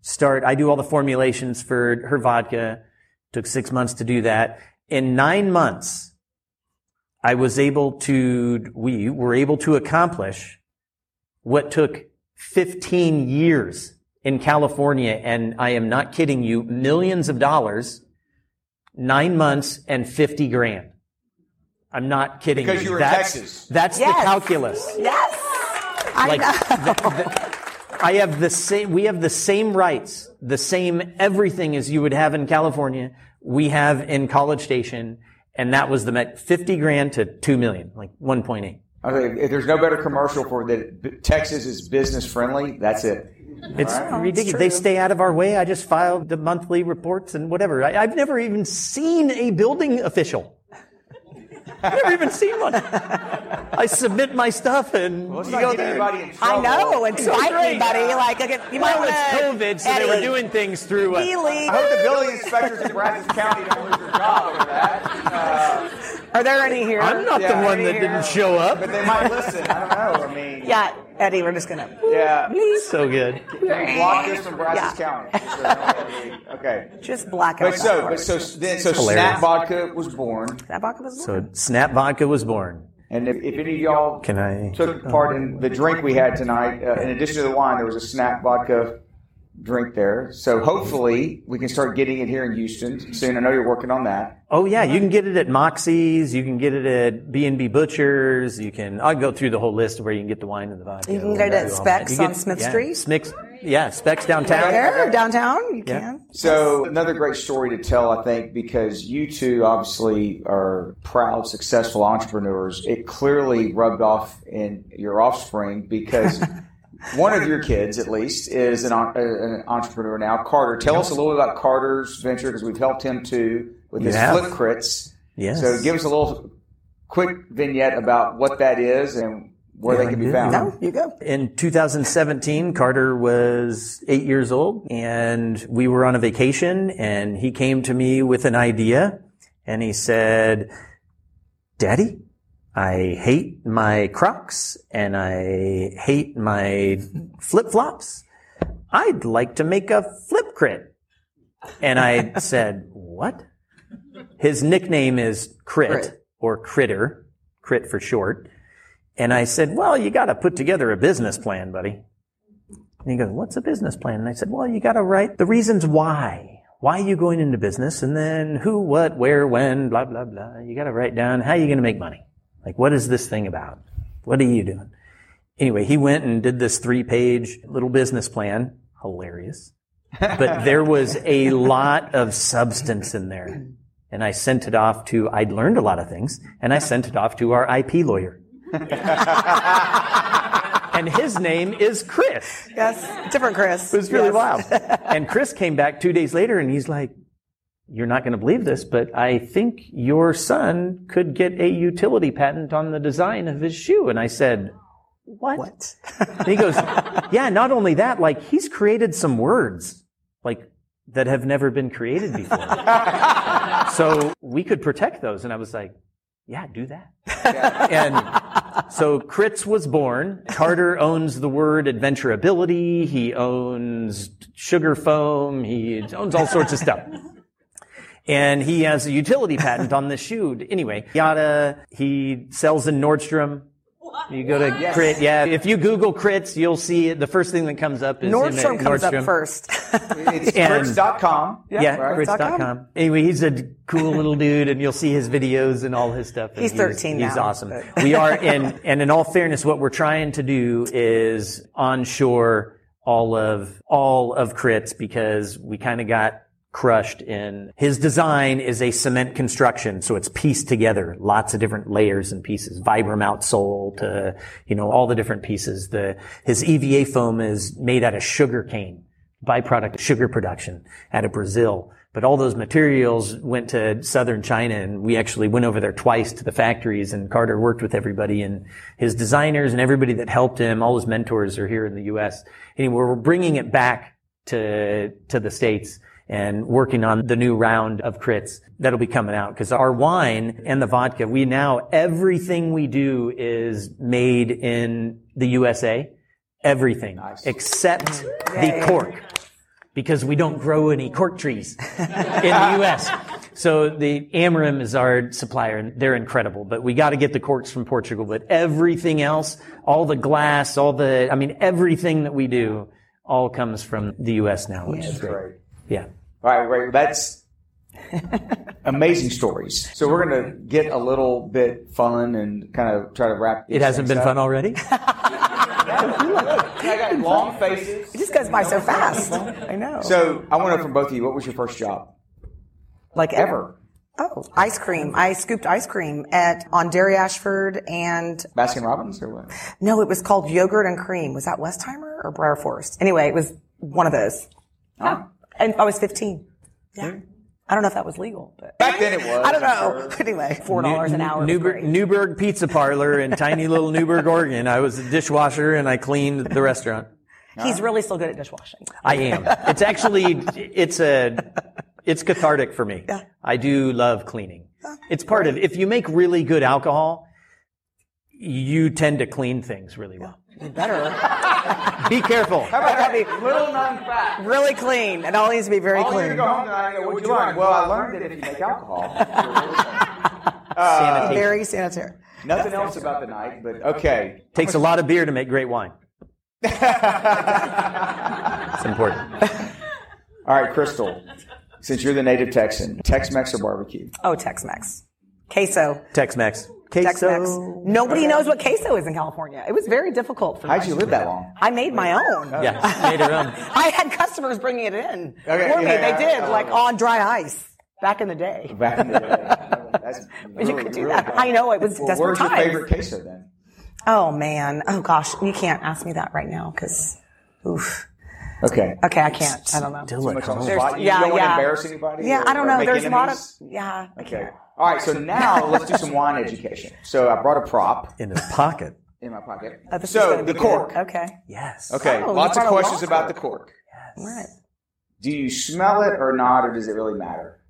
start. I do all the formulations for her vodka. Took six months to do that. In nine months, I was able to, we were able to accomplish what took 15 years in California. And I am not kidding you, millions of dollars nine months and 50 grand. I'm not kidding Because you. you were in that's, Texas. That's Yes. the calculus. Yes. I know. th- th- I have the same, we have the same rights, the same everything as you would have in California, we have in College Station, and that was the met 50 grand to 2 million, like 1.8. Okay, if there's no better commercial for that Texas is business friendly, that's it. It's ridiculous. They stay out of our way. I just filed the monthly reports and whatever. I, I've never even seen a building official. I've never even seen one. I submit my stuff and Let's you go get there. anybody in I know, and So fight anybody. Like, okay, you might Well, want it's to. COVID, so they were doing things through. Uh, I hope the building inspectors in Brazos County don't lose their job over that. Uh, Are there any here? I'm not Yeah, the one that here. didn't show up. but they might listen. I don't know. I mean, Yeah, Eddie, we're just gonna. yeah. So good. Block this from Brazos Yeah. County. Okay. Just black out. But so, but so, then, so Hilarious. Snap Vodka was born, that vodka was born. So Snap Vodka was born. and if, if any of y'all Can I? took part in the drink we had tonight, uh, in addition to the wine, there was a Snap Vodka drink there. So hopefully we can start getting it here in Houston soon. I know you're working on that. Oh yeah, you can get it at Moxie's. You can get it at B and B Butchers. You can. I'll go through the whole list of where you can get the wine and the vodka. You can get it at We'll do all that. Specs You on Smith yeah, Street? Specs, yeah, Specs downtown. there downtown. You Yeah. can. So another great story to tell, I think, because you two obviously are proud, successful entrepreneurs. It clearly rubbed off in your offspring because one of your kids, at least, is an, uh, an entrepreneur now. Carter, tell us a little bit about Carter's venture because we've helped him too with his have. flip crits. Yes. So give us a little quick vignette about what that is and where they can be found. No, you go. In 2017, Carter was eight years old and we were on a vacation and he came to me with an idea and he said, Daddy, I hate my Crocs and I hate my flip flops. I'd like to make a flip crit. And I said, what? His nickname is Crit, Crit. or Critter, Crit for short. And I said, well, you got to put together a business plan, buddy. And he goes, what's a business plan? And I said, well, you got to write the reasons why. Why are you going into business? And then who, what, where, when, blah, blah, blah. You got to write down how you're going to make money? Like, what is this thing about? What are you doing? Anyway, he went and did this three page little business plan. Hilarious. But there was a lot of substance in there. And I sent it off to, I'd learned a lot of things, and I sent it off to our IP lawyer. and his name is Chris. Yes, different Chris. It was really Yes. wild. And Chris came back two days later and he's like, you're not going to believe this, but I think your son could get a utility patent on the design of his shoe. And I said, what? What? And he goes, yeah, not only that, like he's created some words like that have never been created before. so we could protect those. And I was like, yeah, do that. and so Crits was born. Carter owns the word adventurability. He owns sugar foam. He owns all sorts of stuff. And he has a utility patent on this shoe. Anyway, yada. He sells in Nordstrom. You go to Crit, yeah. If you Google Crits, you'll see it. The first thing that comes up is in Nordstrom there, comes Nordstrom. up first. It's And- Crits.com. Yeah, right. Crits.com. Anyway, he's a cool little dude, and you'll see his videos and all his stuff. and He's 13 He's now, awesome. but- we are, and and in all fairness, what we're trying to do is onshore all of all of Crits because we kind of got crushed in his design is a cement construction so it's pieced together lots of different layers and pieces vibram outsole to you know all the different pieces the his eva foam is made out of sugar cane byproduct of sugar production out of Brazil. But all those materials went to southern China and we actually went over there twice to the factories and Carter worked with everybody and his designers and everybody that helped him. All his mentors are here in the U.S. Anyway, we're bringing it back to, to the States and working on the new round of crits that'll be coming out because our wine and the vodka, we now, everything we do is made in the USA. Everything except the cork because we don't grow any cork trees in the U.S. So the Amorim is our supplier, and they're incredible. But we got to get the corks from Portugal. But everything else, all the glass, all the, I mean, everything that we do, all comes from the U.S. now, which is great. Great. Yeah. All right, right. That's amazing stories. So we're going to get a little bit fun and kind of try to wrap. It hasn't been fun already. I got long faces. It just goes by so fast. I know. So I want to know from both of you, what was your first job like ever? Oh, ice cream. I scooped ice cream at on Dairy Ashford and Baskin Robbins or what? no, it was called yogurt and cream. Was that Westheimer or Briar Forest? Anyway, it was one of those. Yeah. And I was 15. Yeah. I don't know if that was legal, but Back then it was. I don't know. sure. Anyway, four dollars an hour. was Newberg, great. Newberg Pizza Parlor in tiny little Newberg, Oregon. I was a dishwasher and I cleaned the restaurant. He's really still good at dishwashing. I am. It's actually, it's a, it's cathartic for me. Yeah. I do love cleaning. It's part of, if you make really good alcohol, you tend to clean things really well. You better. Be careful. better be Little known fact. really clean. It all needs to be very All you clean. go home tonight what'd you learn? Well, I learned that if you make alcohol, uh, Sanitation. Very sanitary. nothing else about the night, but okay. Takes a lot of beer to make great wine. it's important. All right, Crystal, since you're the native Texan, Tex-Mex or barbecue? Oh, Tex-Mex. Queso. Tex-Mex. Queso. Tex-Mex. Nobody knows what queso is in California. It was very difficult for me. How'd you live that long? I made my own. Oh. Yeah, made her own. I had customers bringing it in Okay, for me. yeah, they did, like love on dry ice back in the day. Back in the day. That's But you could do really that. bad. I know it was Well, desperate where's your favorite queso then? Oh man. Oh gosh. You can't ask me that right now because, oof. Okay. Okay, I can't. I don't know. Too much on the There's- spot. You yeah, don't want to yeah. embarrass anybody? Yeah, or- I don't know. make There's a lot of yeah. I Okay. can't. All right. So now let's do some wine education. So I brought a prop In his pocket. in my pocket. Oh, this is so gonna the be cork. good. Okay. Yes. Okay. Oh, you lots of brought a questions long about the cork. cork. All right. Do you smell it or not, or does it really matter?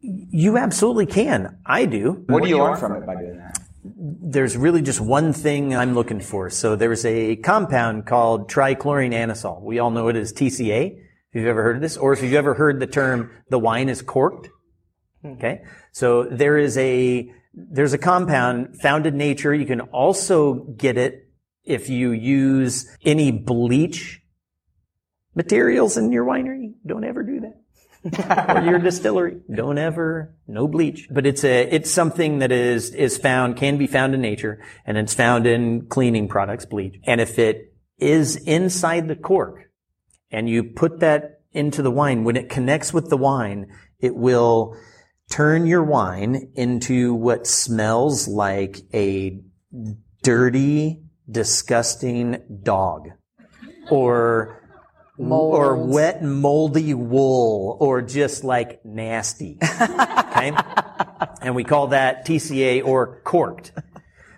You absolutely can. I do. What do you learn from it by doing that? there's really just one thing I'm looking for. So there's a compound called trichloroanisole. We all know it as TCA. If you've ever heard of this, or if you've ever heard the term "the wine is corked." Hmm. Okay, so there is a there's a compound found in nature. You can also get it if you use any bleach materials in your winery. Don't ever do that or your distillery. Don't ever, no bleach. But it's a, it's something that is, is found, can be found in nature, and it's found in cleaning products, bleach. And if it is inside the cork, and you put that into the wine, when it connects with the wine, it will turn your wine into what smells like a dirty, disgusting dog. Or or wet moldy wool or just like nasty. Okay? and we call that TCA or corked.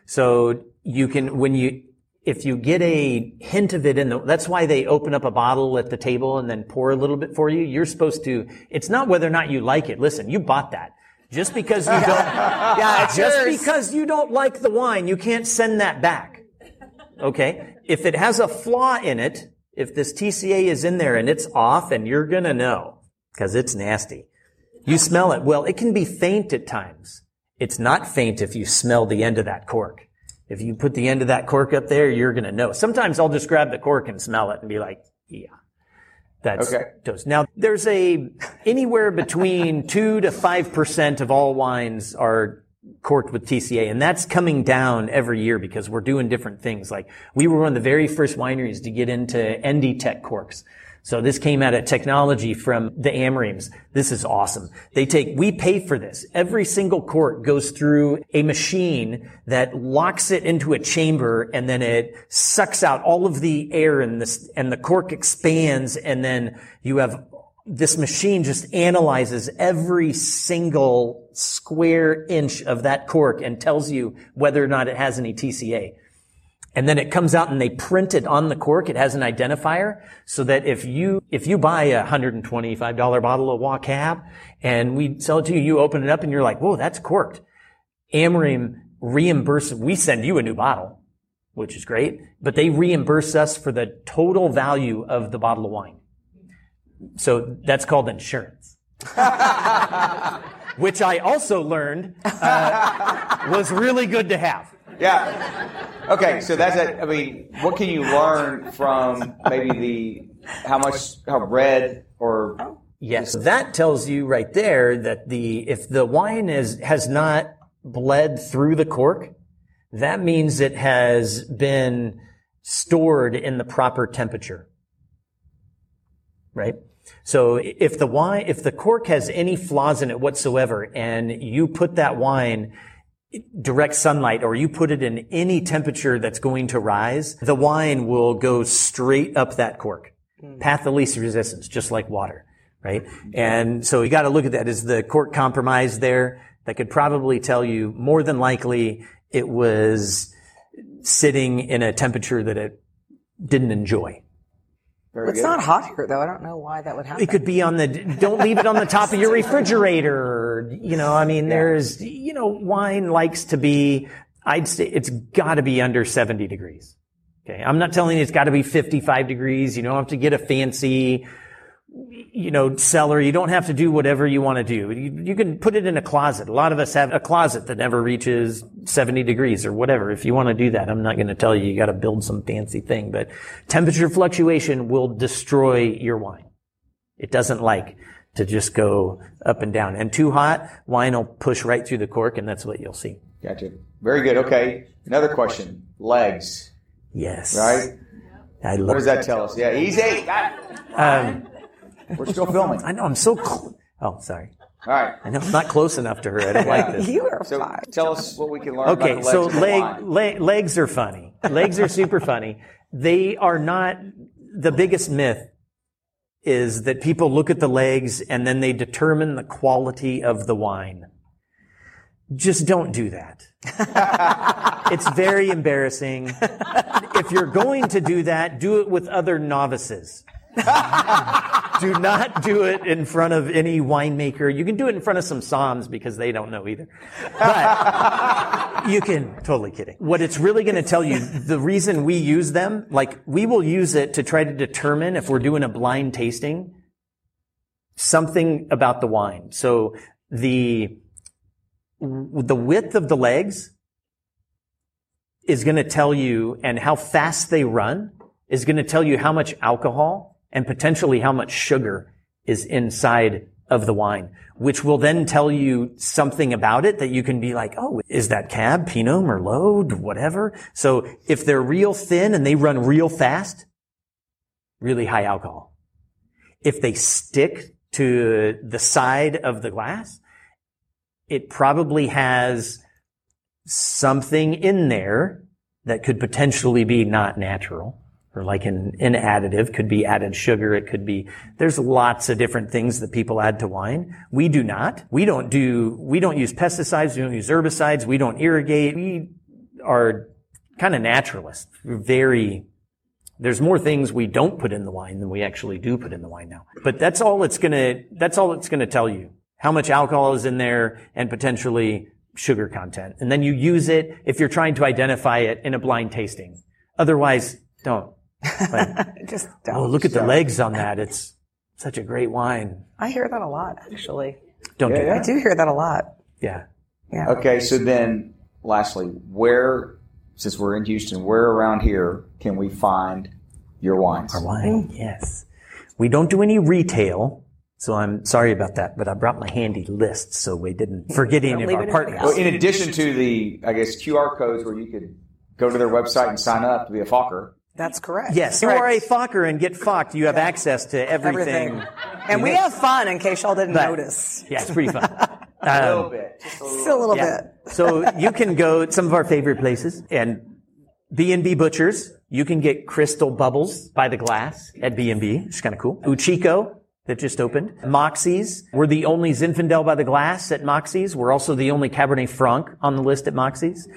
So you can, when you, if you get a hint of it in the, that's why they open up a bottle at the table and then pour a little bit for you. You're supposed to, it's not whether or not you like it. Listen, you bought that. Just because you don't, Yeah, just yours. because you don't like the wine, you can't send that back. Okay? If it has a flaw in it, if this TCA is in there and it's off and you're gonna know, because it's nasty. You smell it. Well, it can be faint at times. It's not faint if you smell the end of that cork. If you put the end of that cork up there, you're gonna know. Sometimes I'll just grab the cork and smell it and be like, yeah. That's Okay. toast. Now, there's a, anywhere between two to five percent of all wines are corked with TCA, and that's coming down every year because we're doing different things. Like, we were one of the very first wineries to get into NDtech corks. So this came out of technology from the Amorims. This is awesome. They take, we pay for this. Every single cork goes through a machine that locks it into a chamber and then it sucks out all of the air and this, and the cork expands and then you have this machine just analyzes every single square inch of that cork and tells you whether or not it has any TCA. And then it comes out and they print it on the cork. It has an identifier so that if you, if you buy a $125 bottle of Waugh Cab and we sell it to you, you open it up and you're like, whoa, that's corked. Amorim reimburses, we send you a new bottle, which is great, but they reimburse us for the total value of the bottle of wine. So that's called insurance. Which I also learned uh, was really good to have. Yeah. Okay, so that's it. I mean, what can you learn from maybe the how much how red or Yes, that tells you right there that the if the wine is has not bled through the cork, that means it has been stored in the proper temperature. Right? So if the wine, if the cork has any flaws in it whatsoever and you put that wine direct sunlight or you put it in any temperature that's going to rise, the wine will go straight up that cork. Mm. Path of least resistance, just like water, right? Mm-hmm. And so you got to look at that. Is the cork compromised there? That could probably tell you more than likely it was sitting in a temperature that it didn't enjoy. Very It's good. not hot here though. I don't know why that would happen. It could be on the, don't leave it on the top of your refrigerator. You know, I mean, there's, you know, wine likes to be, I'd say it's gotta be under 70 degrees. Okay. I'm not telling you it's gotta be 55 degrees. You don't have to get a fancy, you know, cellar. You don't have to do whatever you want to do. You, you can put it in a closet. A lot of us have a closet that never reaches 70 degrees or whatever. If you want to do that, I'm not going to tell you you got to build some fancy thing, but temperature fluctuation will destroy your wine. It doesn't like to just go up and down. And too hot, wine will push right through the cork and that's what you'll see. Gotcha. Very good. Okay. Another question. Legs. Yes. Right? I love What does that tell us? Yeah, easy. Um, We're still filming. I know I'm so cl- Oh, sorry. All right. I know I'm not close enough to her. I don't like this. you are So fine. tell us what we can learn Okay, about the legs so of leg, wine. leg, legs are funny. Legs are super funny. They are not, the biggest myth is that people look at the legs and then they determine the quality of the wine. Just don't do that. it's very embarrassing. If you're going to do that, do it with other novices. do not do it in front of any winemaker. You can do it in front of some somms because they don't know either. But you can, totally kidding. What it's really going to tell you, the reason we use them, like we will use it to try to determine if we're doing a blind tasting, something about the wine. So the, the width of the legs is going to tell you, and how fast they run is going to tell you how much alcohol and potentially how much sugar is inside of the wine, which will then tell you something about it that you can be like, oh, is that cab, Pinot, Merlot, whatever? So if they're real thin and they run real fast, really high alcohol. If they stick to the side of the glass, it probably has something in there that could potentially be not natural or like an, an additive could be added sugar. It could be, there's lots of different things that people add to wine. We do not. We don't do, we don't use pesticides. We don't use herbicides. We don't irrigate. We are kind of naturalists. We're very, there's more things we don't put in the wine than we actually do put in the wine now. But that's all it's gonna, that's all it's gonna tell you. How much alcohol is in there and potentially sugar content. And then you use it if you're trying to identify it in a blind tasting. Otherwise, don't. Like, Just oh, don't. Oh, look at the legs on that. It's such a great wine. I hear that a lot, actually. Don't do Yeah, I do hear that a lot. Yeah. Yeah. Okay, so then lastly, where, since we're in Houston, where around here can we find your wines? Our wine. Yes. We don't do any retail. So I'm sorry about that, but I brought my handy list so we didn't forget any of leave our anything partners. Well, in addition to the, I guess, QR codes where you could go to their website and sign up to be a Fokker. That's correct. Yes, you are a Fokker and get fucked. You have access to everything. Everything. And we have fun in case y'all didn't But- notice. Yeah, it's pretty fun. A Um, little bit. Just a little. Still a little Yeah. bit. so you can go to some of our favorite places and B&B Butchers. You can get crystal bubbles by the glass at B&B. It's kind of cool. Uchiko that just opened. Moxie's. We're the only Zinfandel by the glass at Moxie's. We're also the only Cabernet Franc on the list at Moxie's.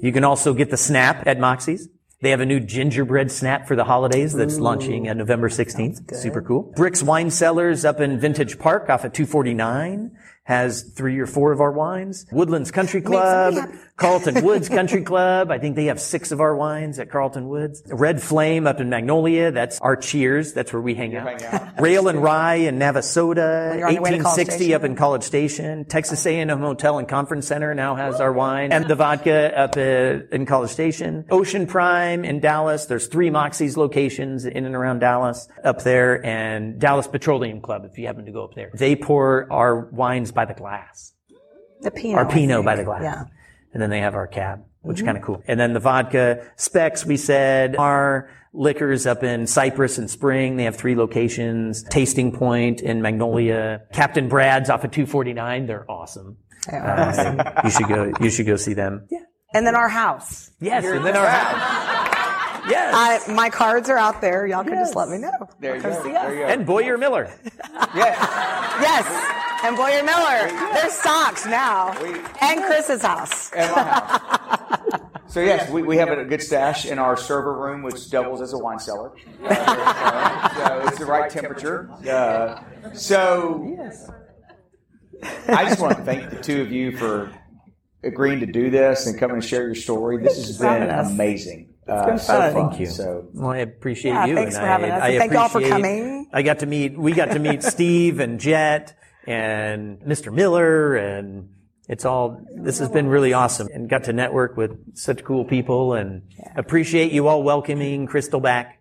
You can also get the Snap at Moxie's. They have a new gingerbread snap for the holidays that's launching on November 16th. Super cool. Brix Wine Cellars up in Vintage Park off at 249 has three or four of our wines. Woodlands Country Club, Carlton Woods Country Club. I think they have six of our wines at Carlton Woods. Red Flame up in Magnolia. That's our cheers. That's where we hang out. hang out. Rail and Rye in Navasota. you're on your way to College 1860 up in College Station. Texas A&M Hotel and Conference Center now has our wine. And the vodka up uh, in College Station. Ocean Prime in Dallas. There's three Moxie's locations in and around Dallas up there. And Dallas Petroleum Club if you happen to go up there. They pour our wines by the glass. The Pinot. Our Pinot by the glass. Yeah. And then they have our cab. which is kind of cool. And then the vodka specs, we said, are liquors up in Cypress and Spring. They have three locations. Tasting Point in Magnolia. Captain Brad's off of 249. They're awesome. Uh, you should go, you should go see them. Yeah. And then our house. Yes. And then our house. Yes. I, my cards are out there. Y'all can just let me know. There you go. see There you go. And Boyer Miller. yeah. Yes. And Boyer Miller. They're stocked now. And Chris's house. At my house. So yes, we, we have a good stash in our server room, which doubles as a wine cellar. Uh, so it's the right temperature. Uh, so I just want to thank the two of you for agreeing to do this and coming and share your story. This has been having us. amazing. Uh, been so fun. fun. Thank you. So Well, I appreciate Yeah, you. thanks and for having us. I thank y'all for coming. I got to meet, we got to meet Steve and Jet and Mr. Miller and it's all, this has been really awesome and got to network with such cool people and appreciate you all welcoming Crystal back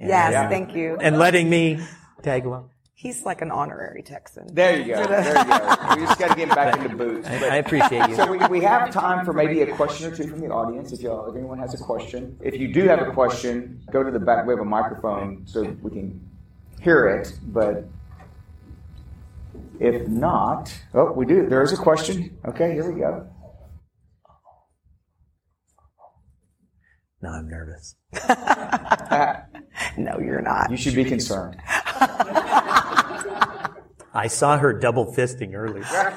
Yes, Yeah. Uh, thank you. and letting me tag along. He's like an honorary Texan. there you go. There you go. We just got to get him back into boots. I, But- I appreciate you. So we, we have time for maybe a question or two from the audience. If y'all, if anyone has a question, if you do have a question, go to the back. We have a microphone so we can hear it. But if not, oh, we do. There is a question. Okay, here we go. No, I'm nervous. No, you're not. You should be concerned. I saw her double fisting earlier. Look at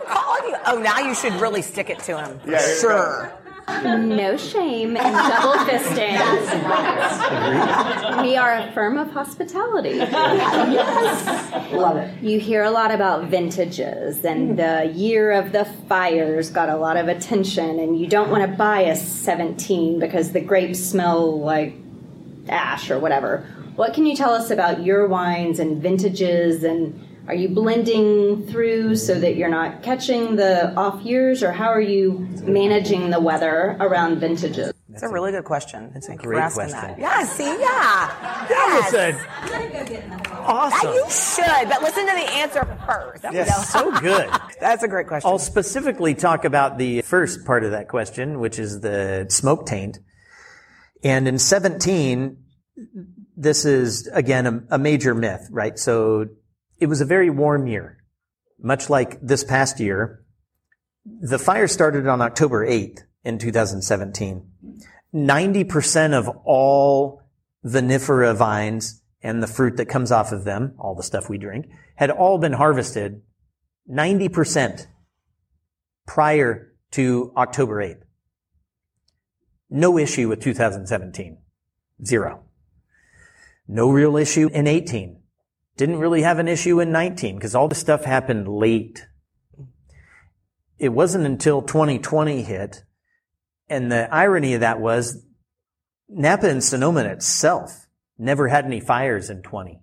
him calling you. Oh, now you should really stick it to him. Yeah, here we sure. No shame in double fisting. we are a firm of hospitality. yes. Love it. You hear a lot about vintages, and hmm. the year of the fires got a lot of attention, and you don't want to buy a 17 because the grapes smell like ash or whatever. What can you tell us about your wines and vintages and are you blending through so that you're not catching the off years or how are you managing the weather around vintages? It's a really good question. It's a great question. That. Yeah, see, yeah. That Yes. was a- awesome. You should, but listen to the answer first. Yes, so good. That's a great question. I'll specifically talk about the first part of that question, which is the smoke taint. And in 17, this is again a, a major myth, right? So it was a very warm year, much like this past year. The fire started on October 8th in 2017. 90% of all vinifera vines and the fruit that comes off of them, all the stuff we drink, had all been harvested 90% prior to October 8th. No issue with 2017. Zero. No real issue in 18. Didn't really have an issue in 19 because all the stuff happened late. It wasn't until 2020 hit. And the irony of that was Napa and Sonoma itself never had any fires in 20.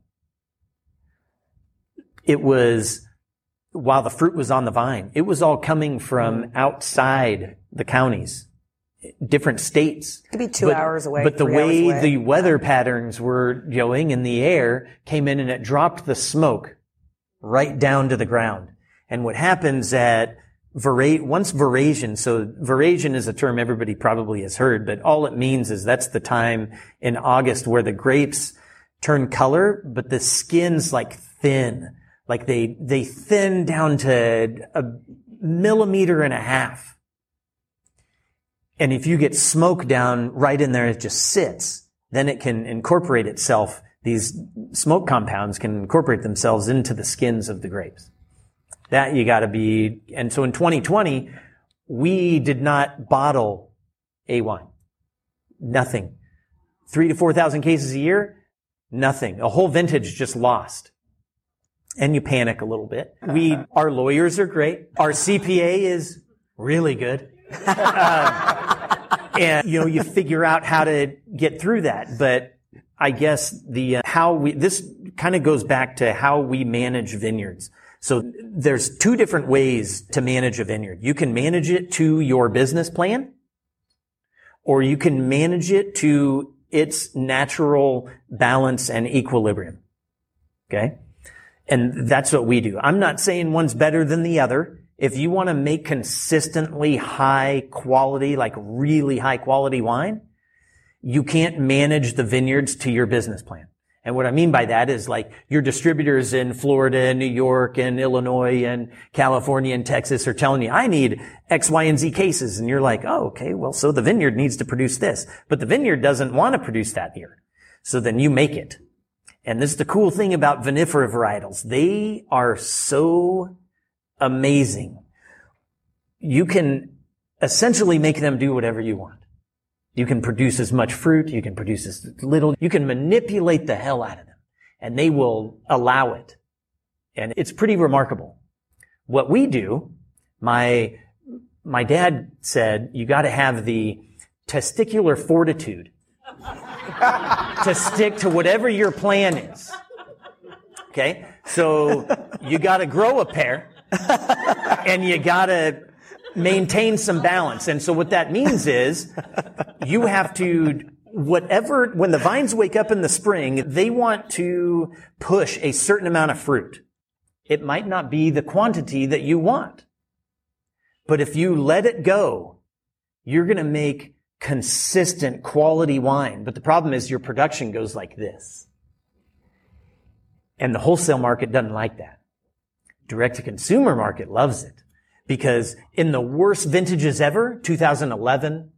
It was while the fruit was on the vine, it was all coming from outside the counties, different states. It could be two hours away, But the way the weather patterns were going in the air came in and it dropped the smoke right down to the ground. And what happens at Vera- once veraison, so veraison is a term everybody probably has heard, but all it means is that's the time in August where the grapes turn color, but the skin's like thin. Like they, they thin down to a millimeter and a half. And if you get smoke down right in there, it just sits. Then it can incorporate itself. These smoke compounds can incorporate themselves into the skins of the grapes. That you gotta be, and so in 2020, we did not bottle a wine. Nothing. Three to 4,000 cases a year? Nothing. A whole vintage just lost. And you panic a little bit. We, our lawyers are great. Our CPA is really good. and you know you figure out how to get through that. But i guess the uh, how we this kind of goes back to how we manage vineyards. So there's two different ways to manage a vineyard. You can manage it to your business plan or you can manage it to its natural balance and equilibrium. Okay? And that's what we do. I'm not saying one's better than the other if you want to make consistently high quality, like really high quality wine, you can't manage the vineyards to your business plan. And what I mean by that is like your distributors in Florida and New York and Illinois and California and Texas are telling you, I need X, Y, and Z cases. And you're like, oh, okay, well, so the vineyard needs to produce this, but the vineyard doesn't want to produce that here. So then you make it. And this is the cool thing about vinifera varietals. They are so amazing. You can essentially make them do whatever you want. You can produce as much fruit. You can produce as little. You can manipulate the hell out of them and they will allow it. And it's pretty remarkable. What we do, my, my dad said, you got to have the testicular fortitude to stick to whatever your plan is. Okay? So you got to grow a pair and you got to maintain some balance. And so what that means is you have to whatever when the vines wake up in the spring, they want to push a certain amount of fruit. It might not be the quantity that you want. But if you let it go, you're going to make consistent quality wine. But the problem is your production goes like this. And the wholesale market doesn't like that. Direct to consumer market loves it because in the worst vintages ever, 2011,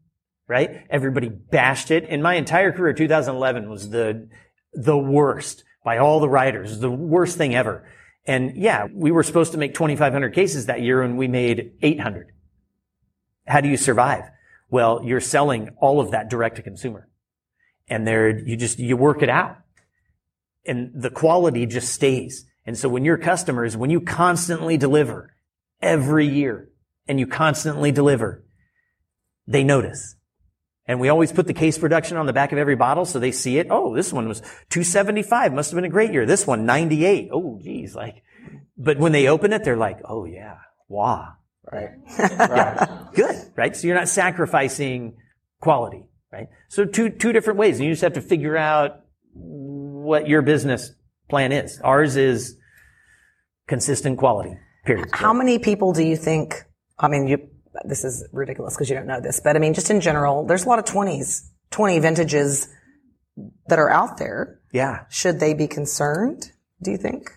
right? Everybody bashed it. In my entire career, 2011 was the, the worst by all the writers, the worst thing ever. And yeah, we were supposed to make 2,500 cases that year and we made 800. How do you survive? Well, you're selling all of that direct to consumer. And there, you just, you work it out. And the quality just stays. And so when your customers, when you constantly deliver every year and you constantly deliver, they notice. And we always put the case production on the back of every bottle so they see it. Oh, this one was 275. Must have been a great year. This one, 98. Oh, geez. Like, but when they open it, they're like, oh yeah, wow. Right. yeah. Good. Right. So you're not sacrificing quality. Right. So two, two different ways. And you just have to figure out what your business plan is. Ours is consistent quality. Period. How many people do you think? I mean, you, this is ridiculous because you don't know this, but I mean, just in general, there's a lot of 20s, 20 vintages that are out there. Yeah. Should they be concerned? Do you think?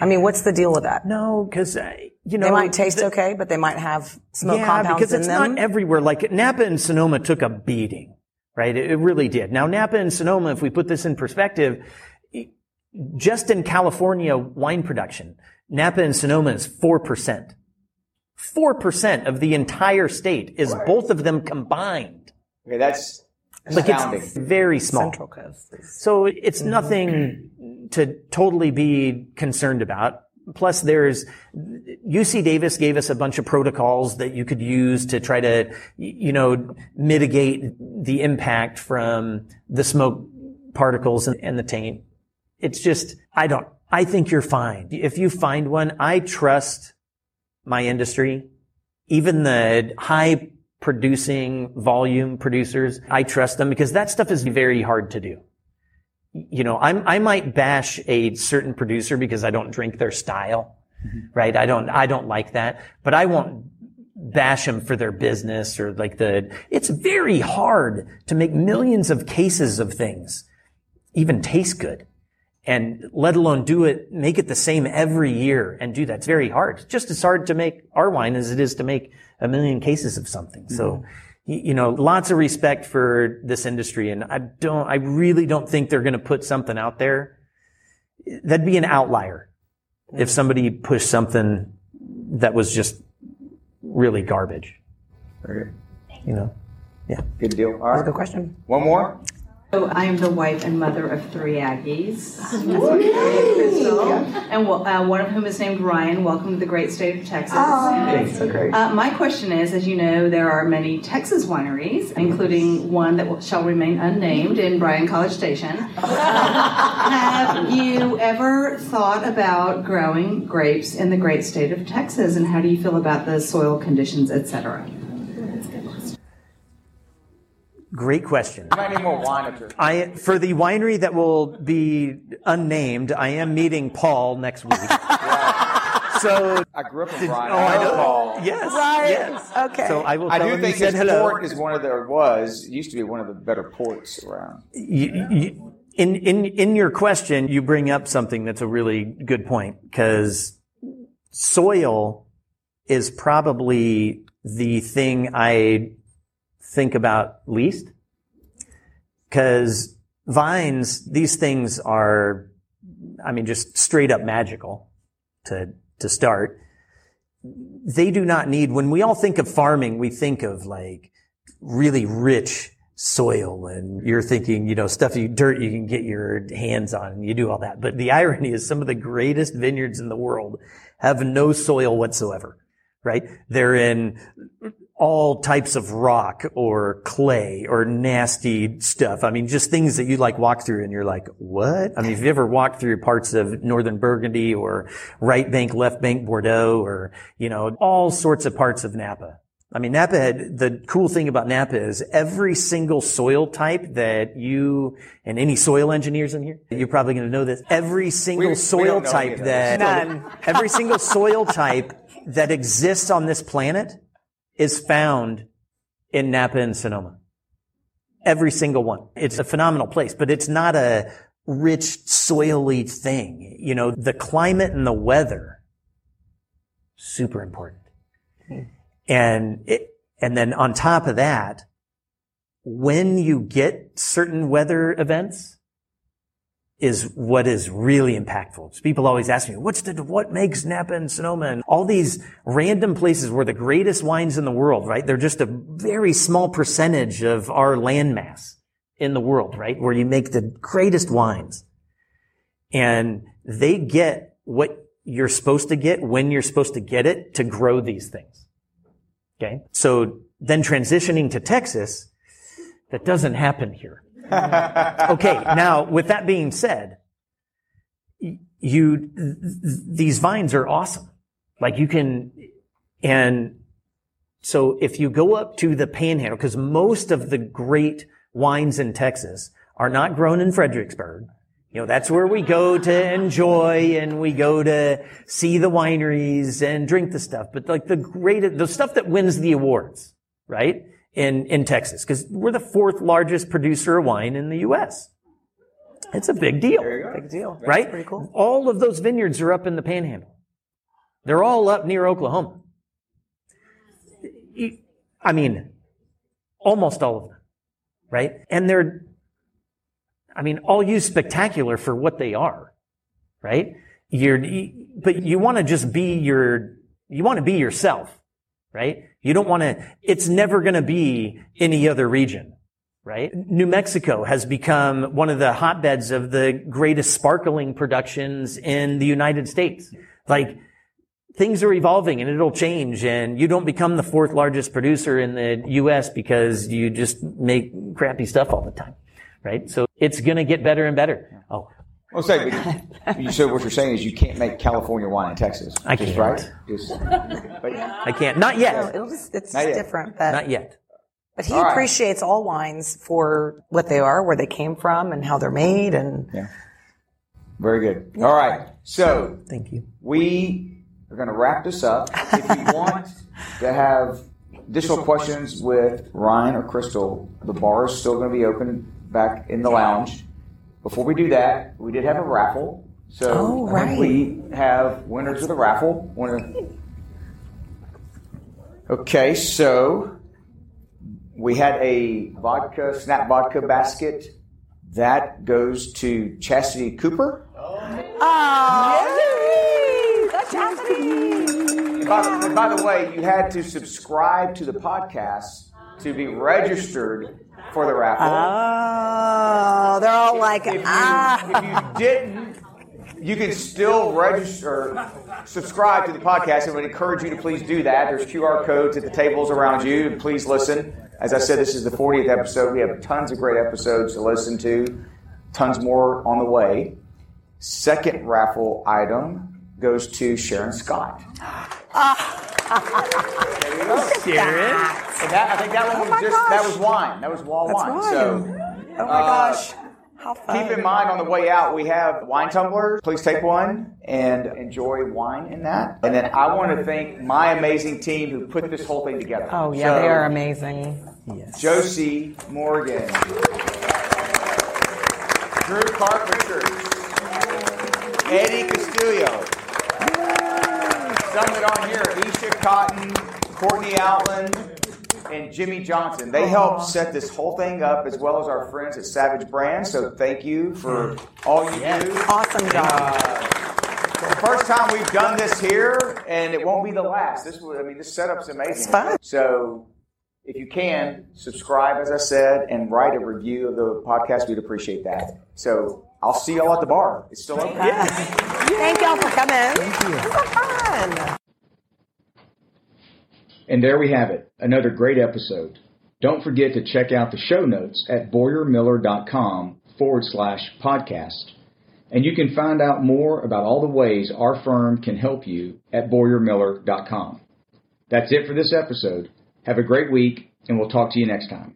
I mean, what's the deal with that? No, because uh, you know they might taste the, okay, but they might have smoke yeah, compounds because it's in them. not everywhere. Like Napa and Sonoma took a beating, right? It, it really did. Now Napa and Sonoma, if we put this in perspective, just in California wine production, Napa and Sonoma is 4%. 4% of the entire state is right. both of them combined. Okay, that's like it's very small. Central Coast. So it's mm-hmm. nothing to totally be concerned about. Plus there's, UC Davis gave us a bunch of protocols that you could use to try to, you know, mitigate the impact from the smoke particles and the taint. It's just, I don't, I think you're fine. If you find one, I trust my industry, even the high producing volume producers. I trust them because that stuff is very hard to do. You know, I'm, I might bash a certain producer because I don't drink their style, mm-hmm. right? I don't, I don't like that, but I won't bash them for their business or like the, it's very hard to make millions of cases of things even taste good and let alone do it, make it the same every year and do that. It's very hard. It's just as hard to make our wine as it is to make a million cases of something. Mm-hmm. So, you know, lots of respect for this industry. And I don't, I really don't think they're going to put something out there. That'd be an outlier mm-hmm. if somebody pushed something that was just really garbage. Okay. You know? Yeah. Good deal. All right. Good question. One more. So I am the wife and mother of three Aggies. Crystal, and uh, one of whom is named Ryan. Welcome to the great state of Texas. Oh, so great. Uh, my question is, as you know, there are many Texas wineries, including one that shall remain unnamed in Bryan College Station. Have you ever thought about growing grapes in the great state of Texas, and how do you feel about the soil conditions, etc.? Great question. You might need more wine I, for the winery that will be unnamed, I am meeting Paul next week. so I grew up with Ryan. oh, I know. Paul. Yes. Right. Yes. Okay. So I will. I tell do him think you said his hello. port is one of the was used to be one of the better ports around. You- you- in in in your question, you bring up something that's a really good point because soil is probably the thing I think about least. Because vines, these things are, I mean, just straight up magical to to start. They do not need. When we all think of farming, we think of like really rich soil and you're thinking, you know, stuff you, dirt you can get your hands on and you do all that. But the irony is some of the greatest vineyards in the world have no soil whatsoever, right? They're in all types of rock or clay or nasty stuff. I mean, just things that you like walk through and you're like, what? I mean, if you ever walked through parts of northern Burgundy or right bank, left bank Bordeaux or, you know, all sorts of parts of Napa. I mean, Napa had, the cool thing about Napa is every single soil type that you, and any soil engineers in here, you're probably going to know this, every single We- we soil don't know any type that, None. every single soil type that exists on this planet is found in Napa and Sonoma. Every single one. It's a phenomenal place, but it's not a rich, soily thing. You know, the climate and the weather, super important. And it, and then on top of that, when you get certain weather events is what is really impactful. So people always ask me, what's the, what makes Napa and Sonoma and all these random places where the greatest wines in the world, right? They're just a very small percentage of our landmass in the world, right? Where you make the greatest wines and they get what you're supposed to get when you're supposed to get it to grow these things. Okay. So then transitioning to Texas, that doesn't happen here. okay. Now, with that being said, you, th- th- these vines are awesome. Like you can, and so if you go up to the panhandle, because most of the great wines in Texas are not grown in Fredericksburg. You know, that's where we go to enjoy and we go to see the wineries and drink the stuff. But like the great, the stuff that wins the awards, right? In, in Texas, because we're the fourth largest producer of wine in the U.S. It's a big deal, Big deal. right? pretty cool. All of those vineyards are up in the panhandle. They're all up near Oklahoma. I mean, almost all of them, right? And they're, I mean, all used spectacular for what they are, right? You're, but you want to just be your, you want to be yourself, right? You don't want to, it's never going to be any other region, right? New Mexico has become one of the hotbeds of the greatest sparkling productions in the United States. Like, things are evolving and it'll change and you don't become the fourth largest producer in the US because you just make crappy stuff all the time. Right? So it's gonna get better and better. Oh, Well, say, but you, so what you're saying is you can't make California wine in Texas. I can't. right? Just, but I can't. Not yet. It'll just, it's Not yet. different, but, Not yet. but he All right. appreciates all wines for what they are, where they came from, and how they're made, and yeah. Very good. All right. So Thank you. we are going to wrap this up. If you want to have additional questions with Ryan or Crystal, the bar is still going to be open back in the lounge. Before we do that, we did have a raffle. So Oh, right. we have winners of the raffle. Okay, so we had a vodka, snap vodka basket. That goes to Chastity Cooper. oh, oh that's happening. By by the way, you had to subscribe to the podcast to be registered for the raffle. Oh, they're all like, if, you, ah. if you didn't, you can still register, subscribe to the podcast, and would encourage you to please do that. There's QR codes at the tables around you. Please listen. As I said, this is the 40th episode. We have tons of great episodes to listen to, tons more on the way. Second raffle item goes to Sharon Scott. There you go. Sharon. That, I think that one oh was just that was wine. That was wall That's wine. wine. So Oh my uh, gosh. How fun. Keep in mind on the way out, we have wine tumblers. Please take one and enjoy wine in that. And then I want to thank my amazing team who put this whole thing together. Oh, yeah, So, they are amazing. Josie Morgan, Drew Carpenter, Eddie Castillo, some that aren't here, Isha Cotton, Courtney Outland, and Jimmy Johnson. They helped set this whole thing up as well as our friends at Savage Brands. So thank you for all you do. Awesome job. Uh, the first time we've done this here, and it won't be the last. This, will- I mean, this setup's amazing. It's fun. So, if you can subscribe, as I said, and write a review of the podcast, we'd appreciate that. So, I'll see y'all at the bar. It's still open. Yeah. Thank y'all for coming. Thank you. This was fun. And there we have it, another great episode. Don't forget to check out the show notes at boyarmiller.com forward slash podcast. And you can find out more about all the ways our firm can help you at boyarmiller.com. That's it for this episode. Have a great week, and we'll talk to you next time.